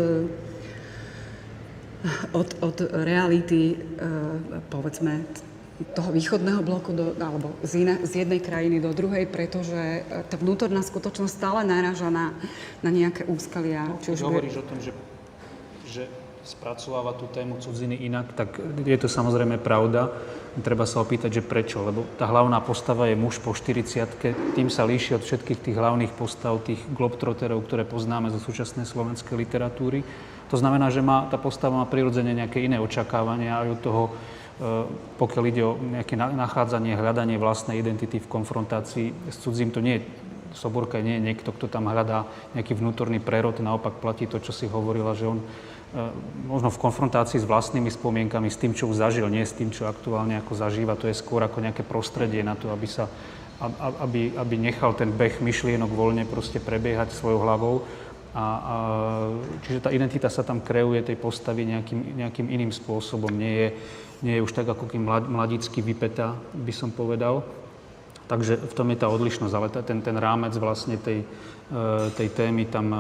A: od, od reality, eh, povedzme, toho východného bloku, do, alebo z, iné, z jednej krajiny do druhej, pretože eh, tá vnútorná skutočnosť stále náraža na, na nejaké úskalia.
D: No, či už hovoríš o tom, že, že spracováva tú tému cudziny inak, tak je to samozrejme pravda. Treba sa opýtať, že prečo, lebo tá hlavná postava je muž po 40 tým sa líši od všetkých tých hlavných postav, tých globtroterov, ktoré poznáme zo súčasnej slovenskej literatúry. To znamená, že má, tá postava má prirodzene nejaké iné očakávania aj od toho, e, pokiaľ ide o nejaké nachádzanie, hľadanie vlastnej identity v konfrontácii s cudzím, to nie je Soborka nie je niekto, kto tam hľadá nejaký vnútorný prerod, naopak platí to, čo si hovorila, že on E, možno v konfrontácii s vlastnými spomienkami, s tým, čo už zažil, nie s tým, čo aktuálne ako zažíva. To je skôr ako nejaké prostredie na to, aby, sa, aby, aby nechal ten beh myšlienok voľne proste prebiehať svojou hlavou. A, a, čiže tá identita sa tam kreuje tej postavy nejakým, nejakým iným spôsobom. Nie je, nie je už tak ako kým mlad, mladický vypetá, by som povedal. Takže v tom je tá odlišnosť, ale ten, ten rámec vlastne tej, e, tej témy tam e,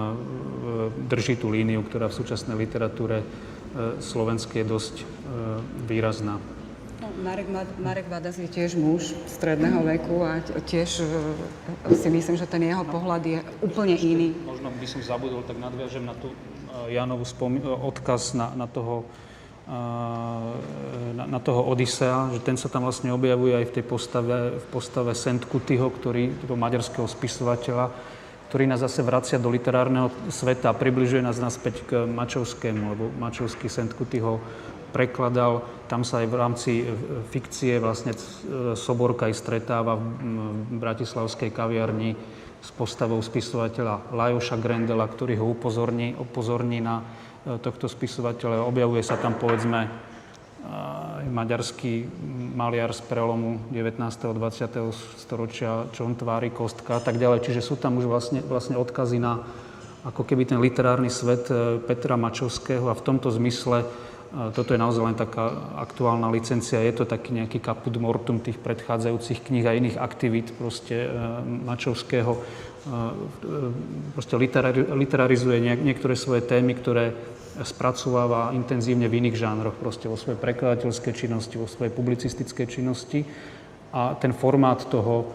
D: drží tú líniu, ktorá v súčasnej literatúre e, slovenskej je dosť výrazná.
A: No, Marek, Marek Vadas je tiež muž stredného veku a tiež si myslím, že ten jeho pohľad je úplne iný.
D: Možno by som zabudol, tak nadviažem na tú Janovú spom- odkaz na, na toho na, na toho Odisea, že ten sa tam vlastne objavuje aj v tej postave, v postave Sentkutyho, ktorý, toho maďarského spisovateľa, ktorý nás zase vracia do literárneho sveta a približuje nás naspäť k Mačovskému, lebo Mačovský Sentkuty ho prekladal. Tam sa aj v rámci fikcie vlastne Soborka aj stretáva v bratislavskej kaviarni s postavou spisovateľa Lajoša Grendela, ktorý ho upozorní, upozorní na e, tohto spisovateľa. Objavuje sa tam, povedzme, maďarský maliar z prelomu 19. a 20. storočia, čo on tvári kostka a tak ďalej. Čiže sú tam už vlastne, vlastne odkazy na ako keby ten literárny svet e, Petra Mačovského a v tomto zmysle e, toto je naozaj len taká aktuálna licencia, je to taký nejaký kaput mortum tých predchádzajúcich kníh a iných aktivít proste e, Mačovského. Proste literarizuje niektoré svoje témy, ktoré spracováva intenzívne v iných žánroch, proste vo svojej prekladateľskej činnosti, vo svojej publicistickej činnosti. A ten formát toho e,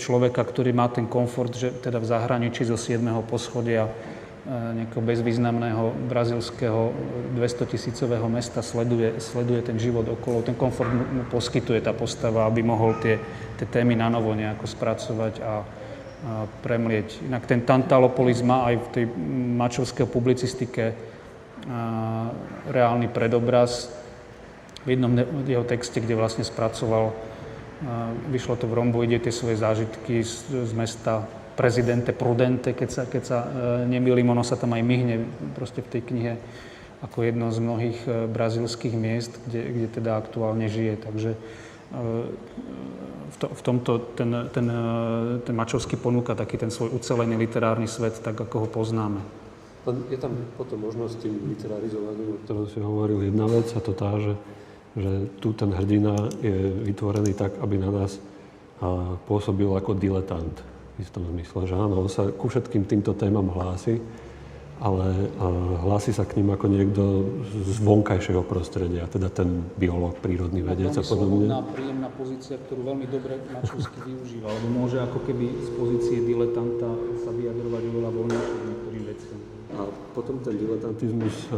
D: človeka, ktorý má ten komfort, že teda v zahraničí zo 7. poschodia e, nejakého bezvýznamného brazilského 200 tisícového mesta sleduje, sleduje ten život okolo. Ten komfort mu poskytuje tá postava, aby mohol tie, tie témy na novo nejako spracovať a, premlieť. Inak ten Tantalopolis má aj v tej mačovskej publicistike reálny predobraz. V jednom jeho texte, kde vlastne spracoval, vyšlo to v Romboide, tie svoje zážitky z, z mesta prezidente Prudente, keď sa, keď sa e, nemýlim, ono sa tam aj myhne proste v tej knihe ako jedno z mnohých e, brazilských miest, kde, kde teda aktuálne žije. Takže v, to, v tomto ten, ten, ten Mačovský ponúka taký ten svoj ucelený literárny svet, tak ako ho poznáme.
B: Je tam potom možnosť tým literarizovaným, o ktorom si hovoril, jedna vec a to tá, že, že tu ten hrdina je vytvorený tak, aby na nás pôsobil ako diletant. V istom zmysle, že áno, on sa ku všetkým týmto témam hlási, ale hlási sa k ním ako niekto z vonkajšieho prostredia, teda ten biológ, prírodný vedec a podobne.
D: Veľmi príjemná pozícia, ktorú veľmi dobre Mačovský využíva, lebo môže ako keby z pozície diletanta sa vyjadrovať oveľa voľnejšie niektorým veciam.
B: A potom ten diletantizmus e,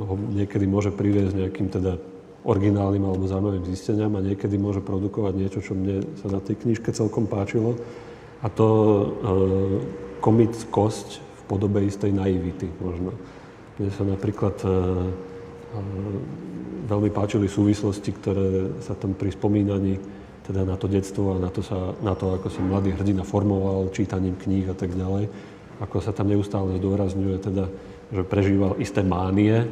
B: ho niekedy môže priviesť nejakým teda originálnym alebo zaujímavým zisteniam a niekedy môže produkovať niečo, čo mne sa na tej knižke celkom páčilo. A to e, komickosť podobe istej naivity možno. Mne sa napríklad e, e, veľmi páčili súvislosti, ktoré sa tam pri spomínaní teda na to detstvo a na to, sa, na to, ako sa mladý hrdina formoval čítaním kníh a tak ďalej, ako sa tam neustále zdôrazňuje teda, že prežíval isté mánie,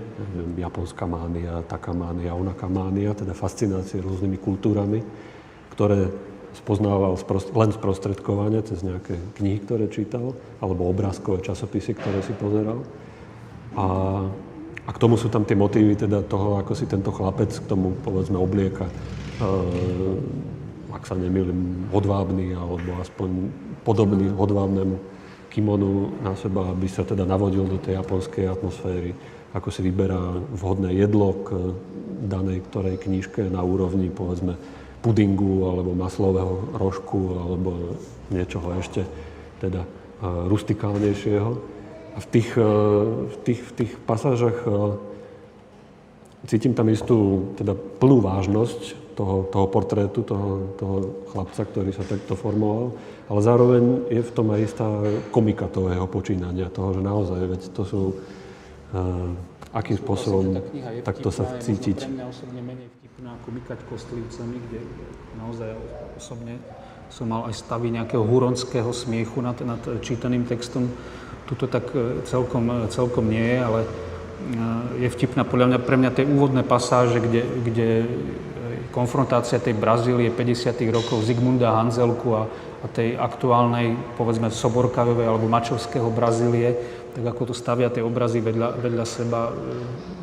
B: japonská mánia, taká mánia, onaká mánia, teda fascinácie rôznymi kultúrami, ktoré spoznával len sprostredkovane cez nejaké knihy, ktoré čítal, alebo obrázkové časopisy, ktoré si pozeral. A, a k tomu sú tam tie motívy teda toho, ako si tento chlapec k tomu povedzme oblieka, e, ak sa nemýlim, hodvábny alebo aspoň podobný hodvábnemu kimonu na seba, aby sa teda navodil do tej japonskej atmosféry, ako si vyberá vhodné jedlo k danej ktorej knižke na úrovni, povedzme, pudingu alebo maslového rožku alebo niečoho ešte teda rustikálnejšieho. A v tých, v tých, v tých pasážach cítim tam istú teda plnú vážnosť toho, toho portrétu, toho, toho chlapca, ktorý sa takto formoval, ale zároveň je v tom aj istá komika toho jeho počínania, toho, že naozaj, veď to sú, uh, akým spôsobom takto sa cítiť.
D: Na Komikať kostlivcami, kde naozaj osobne som mal aj stavy nejakého huronského smiechu nad, nad čítaným textom. Tuto tak e, celkom, e, celkom nie je, ale e, je vtipná podľa mňa, pre mňa tie úvodné pasáže, kde, kde konfrontácia tej Brazílie 50. rokov Zigmunda Hanzelku a, a tej aktuálnej, povedzme, Soborkavovej alebo Mačovského Brazílie, tak ako to stavia tie obrazy vedľa, vedľa seba,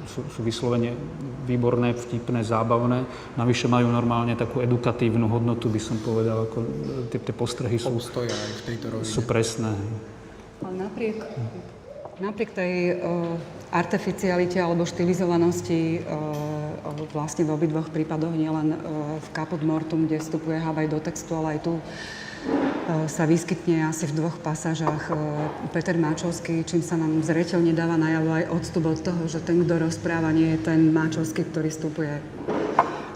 D: sú, sú vyslovene výborné, vtipné, zábavné. Navyše majú normálne takú edukatívnu hodnotu, by som povedal, ako tie, tie postrehy sú,
C: aj v tejto rovine.
D: sú presné.
A: Ale napriek, napriek tej uh, artificialite alebo štilizovanosti uh, vlastne v obidvoch prípadoch, nielen uh, v Caput Mortum, kde vstupuje Havaj do textu, ale aj tu sa vyskytne asi v dvoch pasážach Peter Máčovský, čím sa nám zreteľne dáva najavo aj odstup od toho, že ten, kto rozpráva, nie je ten Máčovský, ktorý vstupuje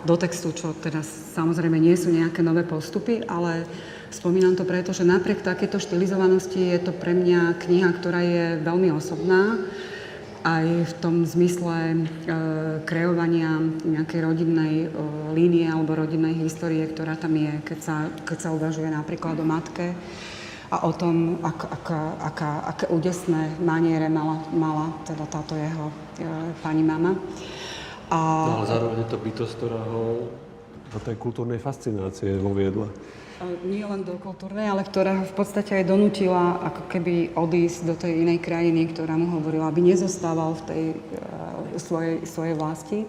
A: do textu, čo teda samozrejme nie sú nejaké nové postupy, ale spomínam to preto, že napriek takéto štilizovanosti je to pre mňa kniha, ktorá je veľmi osobná, aj v tom zmysle e, kreovania nejakej rodinnej e, línie alebo rodinnej histórie, ktorá tam je, keď sa, keď sa uvažuje napríklad o matke a o tom, ak, aká, aká, aké údesné maniere mala, mala teda táto jeho e, pani mama.
B: A... No ale zároveň je to bytosť, ktorá ho do tej kultúrnej fascinácie voviedla.
A: Nie len do kultúrnej, ale ktorá ho v podstate aj donútila ako keby odísť do tej inej krajiny, ktorá mu hovorila, aby nezostával v tej uh, svojej, svojej vlasti.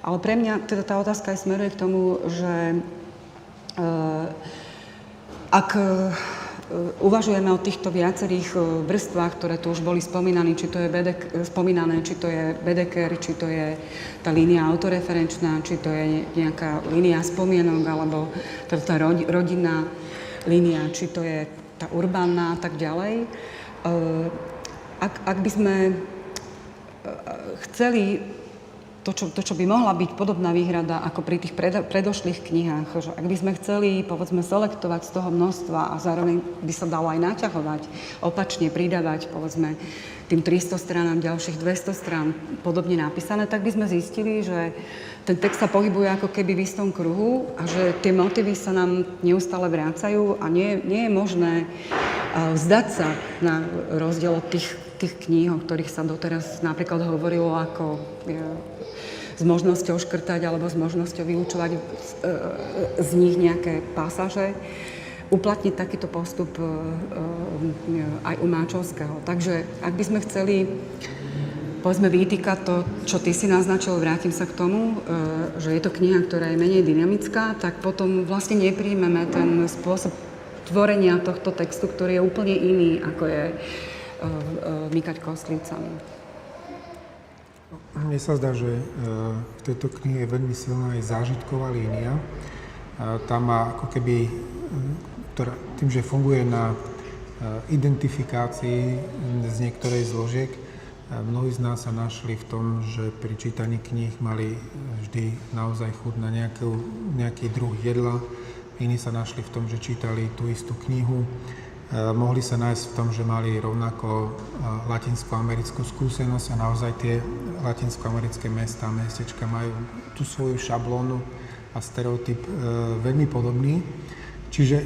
A: Ale pre mňa teda tá otázka aj smeruje k tomu, že uh, ak E, uvažujeme o týchto viacerých e, vrstvách, ktoré tu už boli spomínané, či to je BDK, spomínané, či to je BDKR, či to je tá línia autoreferenčná, či to je nejaká línia spomienok, alebo teda tá rodinná línia, či to je tá urbánna a tak ďalej. E, ak, ak by sme chceli to čo, to, čo by mohla byť podobná výhrada ako pri tých pred, predošlých knihách, že ak by sme chceli, povedzme, selektovať z toho množstva a zároveň by sa dalo aj naťahovať, opačne pridávať, povedzme, tým 300 stranám ďalších 200 strán podobne napísané, tak by sme zistili, že ten text sa pohybuje ako keby v istom kruhu a že tie motívy sa nám neustále vrácajú a nie, nie je možné vzdať sa na rozdiel od tých, tých kníh, o ktorých sa doteraz napríklad hovorilo ako s možnosťou škrtať alebo s možnosťou vyučovať z, e, z nich nejaké pasaže, uplatniť takýto postup e, e, aj u Máčovského. Takže ak by sme chceli povedzme vytýkať to, čo ty si naznačil, vrátim sa k tomu, že je to kniha, ktorá je menej dynamická, tak potom vlastne nepríjmeme ten spôsob tvorenia tohto textu, ktorý je úplne iný, ako je mykať kostlícami.
C: Mne sa zdá, že e, v tejto knihe je veľmi silná aj zážitková línia. Tam má ako keby, e, ktorá, tým, že funguje na e, identifikácii z niektorej zložiek, mnohí z nás sa našli v tom, že pri čítaní kníh mali vždy naozaj chud na nejakú, nejaký druh jedla. Iní sa našli v tom, že čítali tú istú knihu mohli sa nájsť v tom, že mali rovnako eh, latinskoamerickú skúsenosť a naozaj tie latinskoamerické mesta a mestečka majú tú svoju šablónu a stereotyp eh, veľmi podobný. Čiže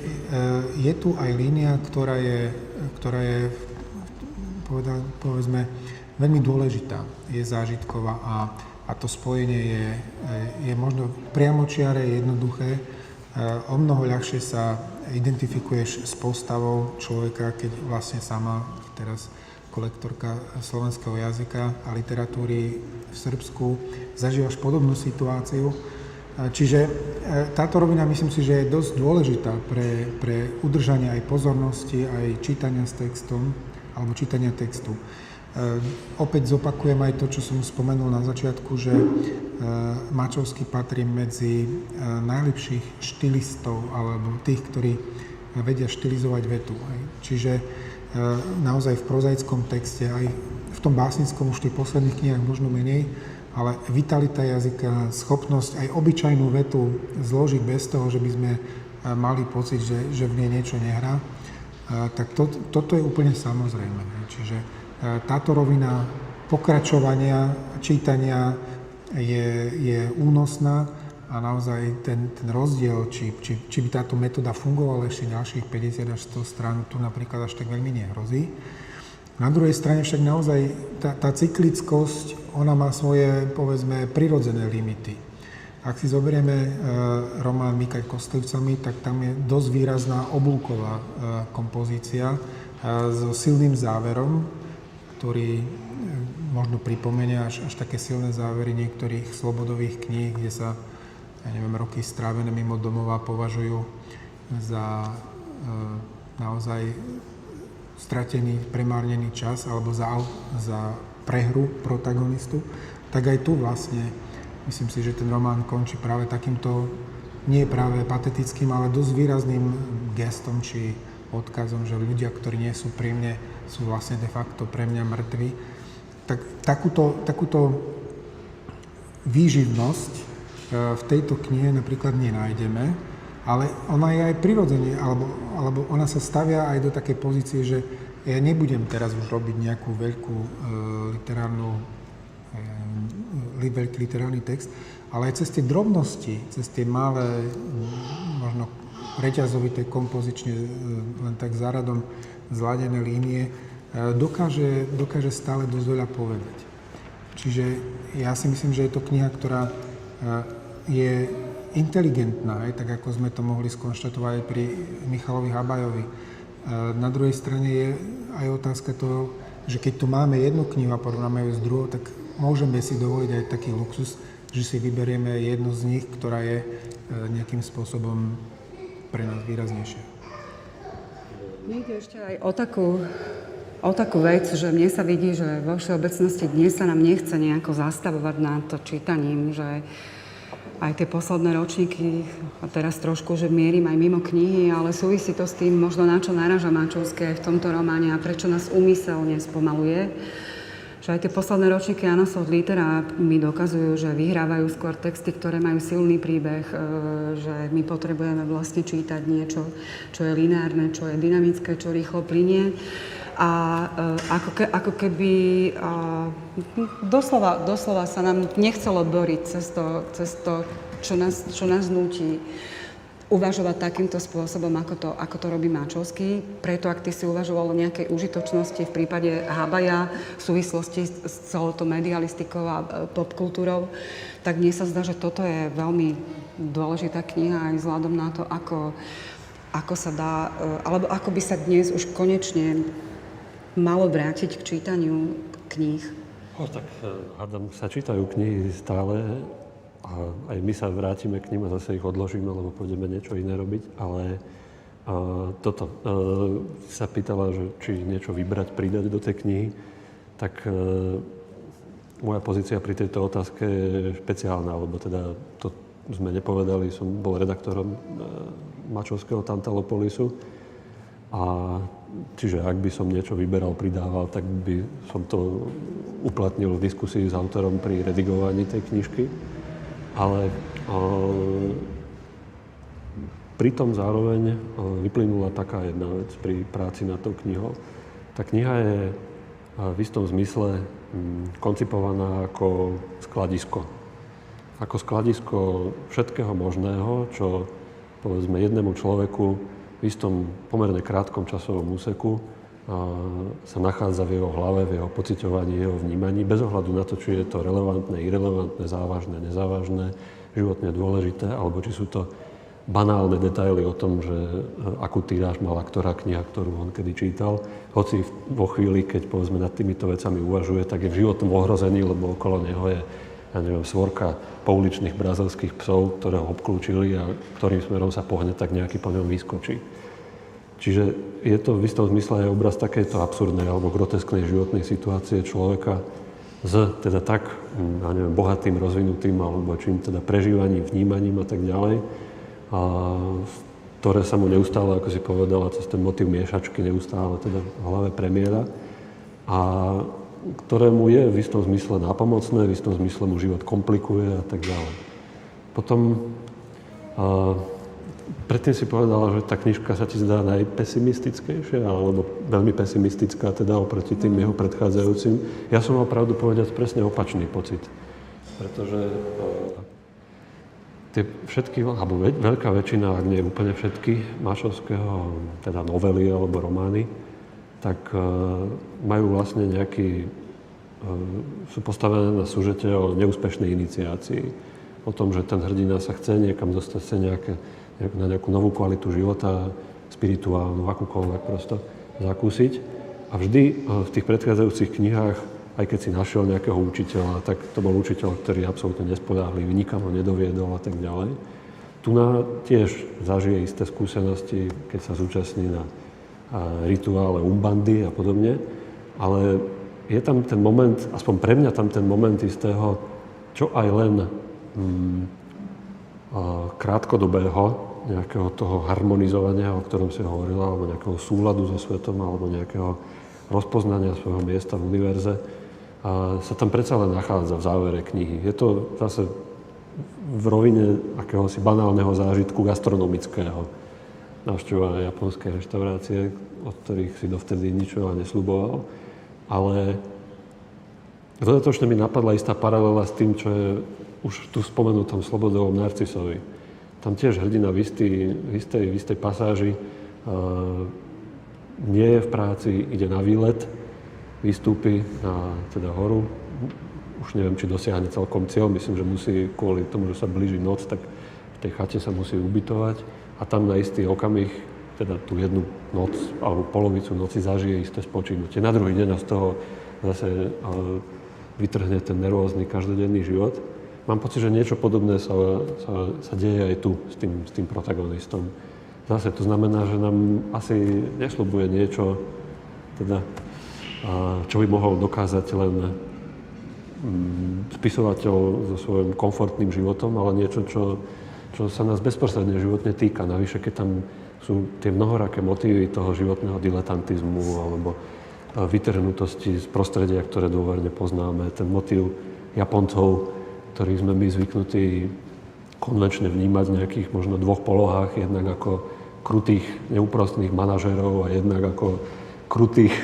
C: je tu aj línia, ktorá je, ktorá je povedzme, veľmi dôležitá, je zážitková a, a to spojenie je, je možno priamočiare, jednoduché, o mnoho ľahšie sa identifikuješ s postavou človeka, keď vlastne sama teraz kolektorka slovenského jazyka a literatúry v Srbsku zažívaš podobnú situáciu. Čiže e, táto rovina myslím si, že je dosť dôležitá pre, pre udržanie aj pozornosti, aj čítania s textom, alebo čítania textu. E, opäť zopakujem aj to, čo som spomenul na začiatku, že e, Mačovský patrí medzi e, najlepších štilistov alebo tých, ktorí vedia štilizovať vetu. Čiže naozaj v prozaickom texte, aj v tom básnickom už v tých posledných knihách možno menej, ale vitalita jazyka, schopnosť aj obyčajnú vetu zložiť bez toho, že by sme mali pocit, že, že v nej niečo nehrá, tak to, toto je úplne samozrejme. Čiže táto rovina pokračovania, čítania je, je únosná a naozaj ten, ten rozdiel, či, či, či by táto metóda fungovala ešte ďalších 50 až 100 strán, tu napríklad až tak veľmi nehrozí. Na druhej strane však naozaj tá, tá cyklickosť, ona má svoje, povedzme, prirodzené limity. Ak si zoberieme e, román Mikaj Kostlivcami, tak tam je dosť výrazná oblúková e, kompozícia e, so silným záverom, ktorý e, možno pripomenia až, až také silné závery niektorých slobodových kníh, kde sa, ja neviem, roky strávené mimo domova považujú za e, naozaj stratený, premárnený čas alebo za, za prehru protagonistu, tak aj tu vlastne myslím si, že ten román končí práve takýmto nie práve patetickým, ale dosť výrazným gestom či odkazom, že ľudia, ktorí nie sú pri sú vlastne de facto pre mňa mŕtvi. Tak takúto, takúto výživnosť e, v tejto knihe napríklad nenájdeme, ale ona je aj prirodzene, alebo, alebo ona sa stavia aj do takej pozície, že ja nebudem teraz už robiť nejakú veľkú e, literárnu, e, veľký literárny text, ale aj cez tie drobnosti, cez tie malé, možno reťazovité kompozične, e, len tak záradom zladené línie, e, dokáže, dokáže stále dosť veľa povedať. Čiže ja si myslím, že je to kniha, ktorá e, je inteligentná, aj tak ako sme to mohli skonštatovať aj pri Michalovi Habajovi. Na druhej strane je aj otázka toho, že keď tu máme jednu knihu a porovnáme ju s druhou, tak môžeme si dovoliť aj taký luxus, že si vyberieme jednu z nich, ktorá je nejakým spôsobom pre nás výraznejšia.
A: Mne ide ešte aj o takú, o takú vec, že mne sa vidí, že vo všeobecnosti dnes sa nám nechce nejako zastavovať nad to čítaním, že aj tie posledné ročníky, a teraz trošku, že mierim aj mimo knihy, ale súvisí to s tým možno na čo naraža Mačovské v tomto románe a prečo nás umyselne spomaluje. Že aj tie posledné ročníky Anosov Litera. Mi dokazujú, že vyhrávajú skôr texty, ktoré majú silný príbeh, e, že my potrebujeme vlastne čítať niečo, čo je lineárne, čo je dynamické, čo rýchlo plinie. A uh, ako, ke, ako keby uh, doslova, doslova sa nám nechcelo boriť cez to, cez to čo, nás, čo nás nutí uvažovať takýmto spôsobom, ako to, ako to robí Máčovský. Preto, ak ty si uvažoval o nejakej užitočnosti v prípade Habaja v súvislosti s celou medialistikou a e, popkultúrou, tak mne sa zdá, že toto je veľmi dôležitá kniha aj vzhľadom na to, ako, ako sa dá, alebo ako by sa dnes už konečne malo vrátiť k čítaniu kníh?
B: No, tak hádam, sa čítajú knihy stále a aj my sa vrátime k ním a zase ich odložíme, lebo pôjdeme niečo iné robiť, ale a toto, a, sa pýtala, že či niečo vybrať, pridať do tej knihy, tak a, moja pozícia pri tejto otázke je špeciálna, lebo teda to sme nepovedali, som bol redaktorom Mačovského Tantalopolisu a čiže ak by som niečo vyberal, pridával, tak by som to uplatnil v diskusii s autorom pri redigovaní tej knižky. Ale pritom zároveň vyplynula taká jedna vec pri práci na tou knihou. Tá kniha je v istom zmysle koncipovaná ako skladisko. Ako skladisko všetkého možného, čo povedzme jednému človeku v istom pomerne krátkom časovom úseku sa nachádza v jeho hlave, v jeho pociťovaní, jeho vnímaní, bez ohľadu na to, či je to relevantné, irrelevantné, závažné, nezávažné, životne dôležité, alebo či sú to banálne detaily o tom, že e, akú týráž mala ktorá kniha, ktorú on kedy čítal. Hoci vo chvíli, keď povedzme nad týmito vecami uvažuje, tak je v životnom ohrození, lebo okolo neho je ja neviem, svorka pouličných brazilských psov, ktoré ho obklúčili a ktorým smerom sa pohne, tak nejaký po ňom vyskočí. Čiže je to v istom zmysle aj obraz takéto absurdnej alebo grotesknej životnej situácie človeka s teda tak, ja neviem, bohatým, rozvinutým alebo čím teda prežívaním, vnímaním a tak ďalej, a ktoré sa mu neustále, ako si povedala, cez ten motiv miešačky neustále teda v hlave premiera. A ktorému je v istom zmysle nápomocné, v istom zmysle mu život komplikuje a tak ďalej. Potom a, predtým si povedala, že tá knižka sa ti zdá najpesimistickejšia, alebo veľmi pesimistická teda oproti tým jeho predchádzajúcim. Ja som mal pravdu povedať presne opačný pocit. Pretože a, tie všetky, alebo veľká väčšina, ak nie úplne všetky, Mašovského, teda novely alebo romány, tak e, majú vlastne nejaký, e, sú postavené na súžete o neúspešnej iniciácii. O tom, že ten hrdina sa chce niekam dostať, chce nejaké, na nejakú novú kvalitu života, spirituálnu, akúkoľvek prosto zakúsiť. A vždy e, v tých predchádzajúcich knihách, aj keď si našiel nejakého učiteľa, tak to bol učiteľ, ktorý je absolútne nespodáhlivý, nikam ho nedoviedol a tak ďalej. Tu na tiež zažije isté skúsenosti, keď sa zúčastní na rituále umbandy a podobne, ale je tam ten moment, aspoň pre mňa tam ten moment istého, čo aj len mm, krátkodobého nejakého toho harmonizovania, o ktorom si hovorila, alebo nejakého súladu so svetom, alebo nejakého rozpoznania svojho miesta v univerze, sa tam predsa len nachádza v závere knihy. Je to zase v rovine akéhosi banálneho zážitku gastronomického. Navštevovania japonskej reštaurácie, od ktorých si dovtedy nič veľa nesľuboval. Ale dodatočne mi napadla istá paralela s tým, čo je už tu spomenutom Slobodovom Narcisovi. Tam tiež hrdina v, istý, v, istej, v istej pasáži uh, nie je v práci, ide na výlet, vystúpi na teda horu. Už neviem, či dosiahne celkom cieľ. Myslím, že musí kvôli tomu, že sa blíži noc, tak v tej chate sa musí ubytovať. A tam na istý okamih, teda tú jednu noc alebo polovicu noci zažije isté spočinutie. Na druhý deň z toho zase vytrhne ten nervózny každodenný život. Mám pocit, že niečo podobné sa, sa, sa deje aj tu s tým, s tým protagonistom. Zase to znamená, že nám asi neslubuje niečo, teda čo by mohol dokázať len mm, spisovateľ so svojím komfortným životom, ale niečo, čo, čo sa nás bezprostredne životne týka. Navyše, keď tam sú tie mnohoraké motívy toho životného diletantizmu alebo vytrhnutosti z prostredia, ktoré dôverne poznáme, ten motív Japoncov, ktorých sme my zvyknutí konvenčne vnímať v nejakých možno dvoch polohách, jednak ako krutých, neúprostných manažerov a jednak ako krutých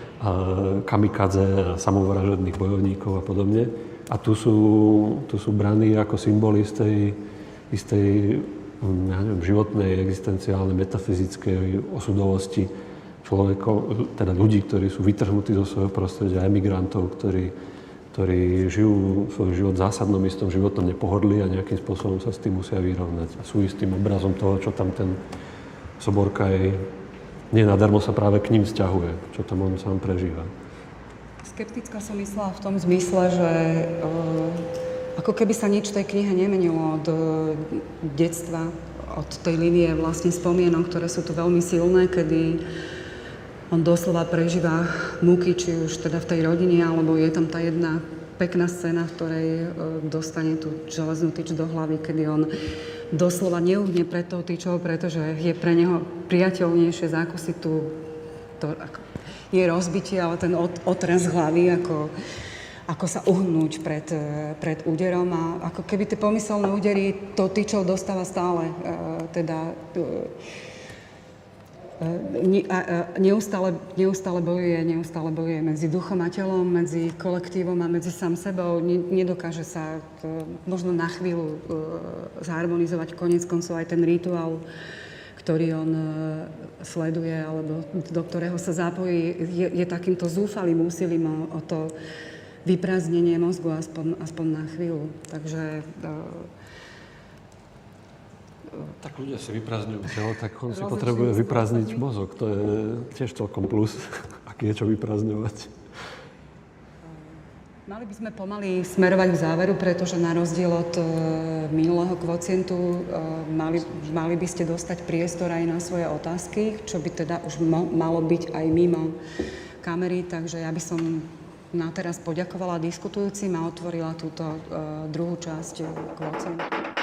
B: kamikadze, samovražedných bojovníkov a podobne. A tu sú, tu sú braní ako symboly z tej, z tej ja neviem, životnej, existenciálnej, metafyzickej osudovosti človekov, teda ľudí, ktorí sú vytrhnutí zo svojho prostredia, emigrantov, ktorí, ktorí žijú svoj život v zásadnom istom životnom nepohodlí a nejakým spôsobom sa s tým musia vyrovnať. A sú istým obrazom toho, čo tam ten Soborka aj nie nadarmo sa práve k ním vzťahuje, čo tam on sám prežíva.
A: Skeptická som myslela v tom zmysle, že uh, ako keby sa nič tej knihe nemenilo od uh, detstva, od tej línie vlastne spomienok, ktoré sú tu veľmi silné, kedy on doslova prežíva múky, či už teda v tej rodine, alebo je tam tá jedna pekná scéna, v ktorej uh, dostane tú železnú tyč do hlavy, kedy on doslova neuhne pred tou tyčou, pretože je pre neho priateľnejšie zákusiť tú, to, ako, nie rozbitie, ale ten otraz hlavy, ako, ako sa uhnúť pred, pred úderom a ako keby tie pomyselné údery to tyčou dostáva stále. E, teda e, neustále, neustále bojuje, neustále bojuje medzi duchom a telom, medzi kolektívom a medzi sám sebou. Nedokáže sa to, možno na chvíľu uh, zharmonizovať konec koncov aj ten rituál, ktorý on sleduje alebo do ktorého sa zapojí, je, je takýmto zúfalým úsilím o, o to vyprázdnenie mozgu aspoň, aspoň na chvíľu. Takže
B: tak ľudia si vyprázdňujú telo, tak on si potrebuje vyprázdniť mozog. To je tiež celkom plus, ak je čo vyprázdňovať.
A: Mali by sme pomaly smerovať k záveru, pretože na rozdiel od e, minulého kvocientu e, mali, mali by ste dostať priestor aj na svoje otázky, čo by teda už mo, malo byť aj mimo kamery, takže ja by som na teraz poďakovala diskutujúcim a otvorila túto druhú časť kvocientu.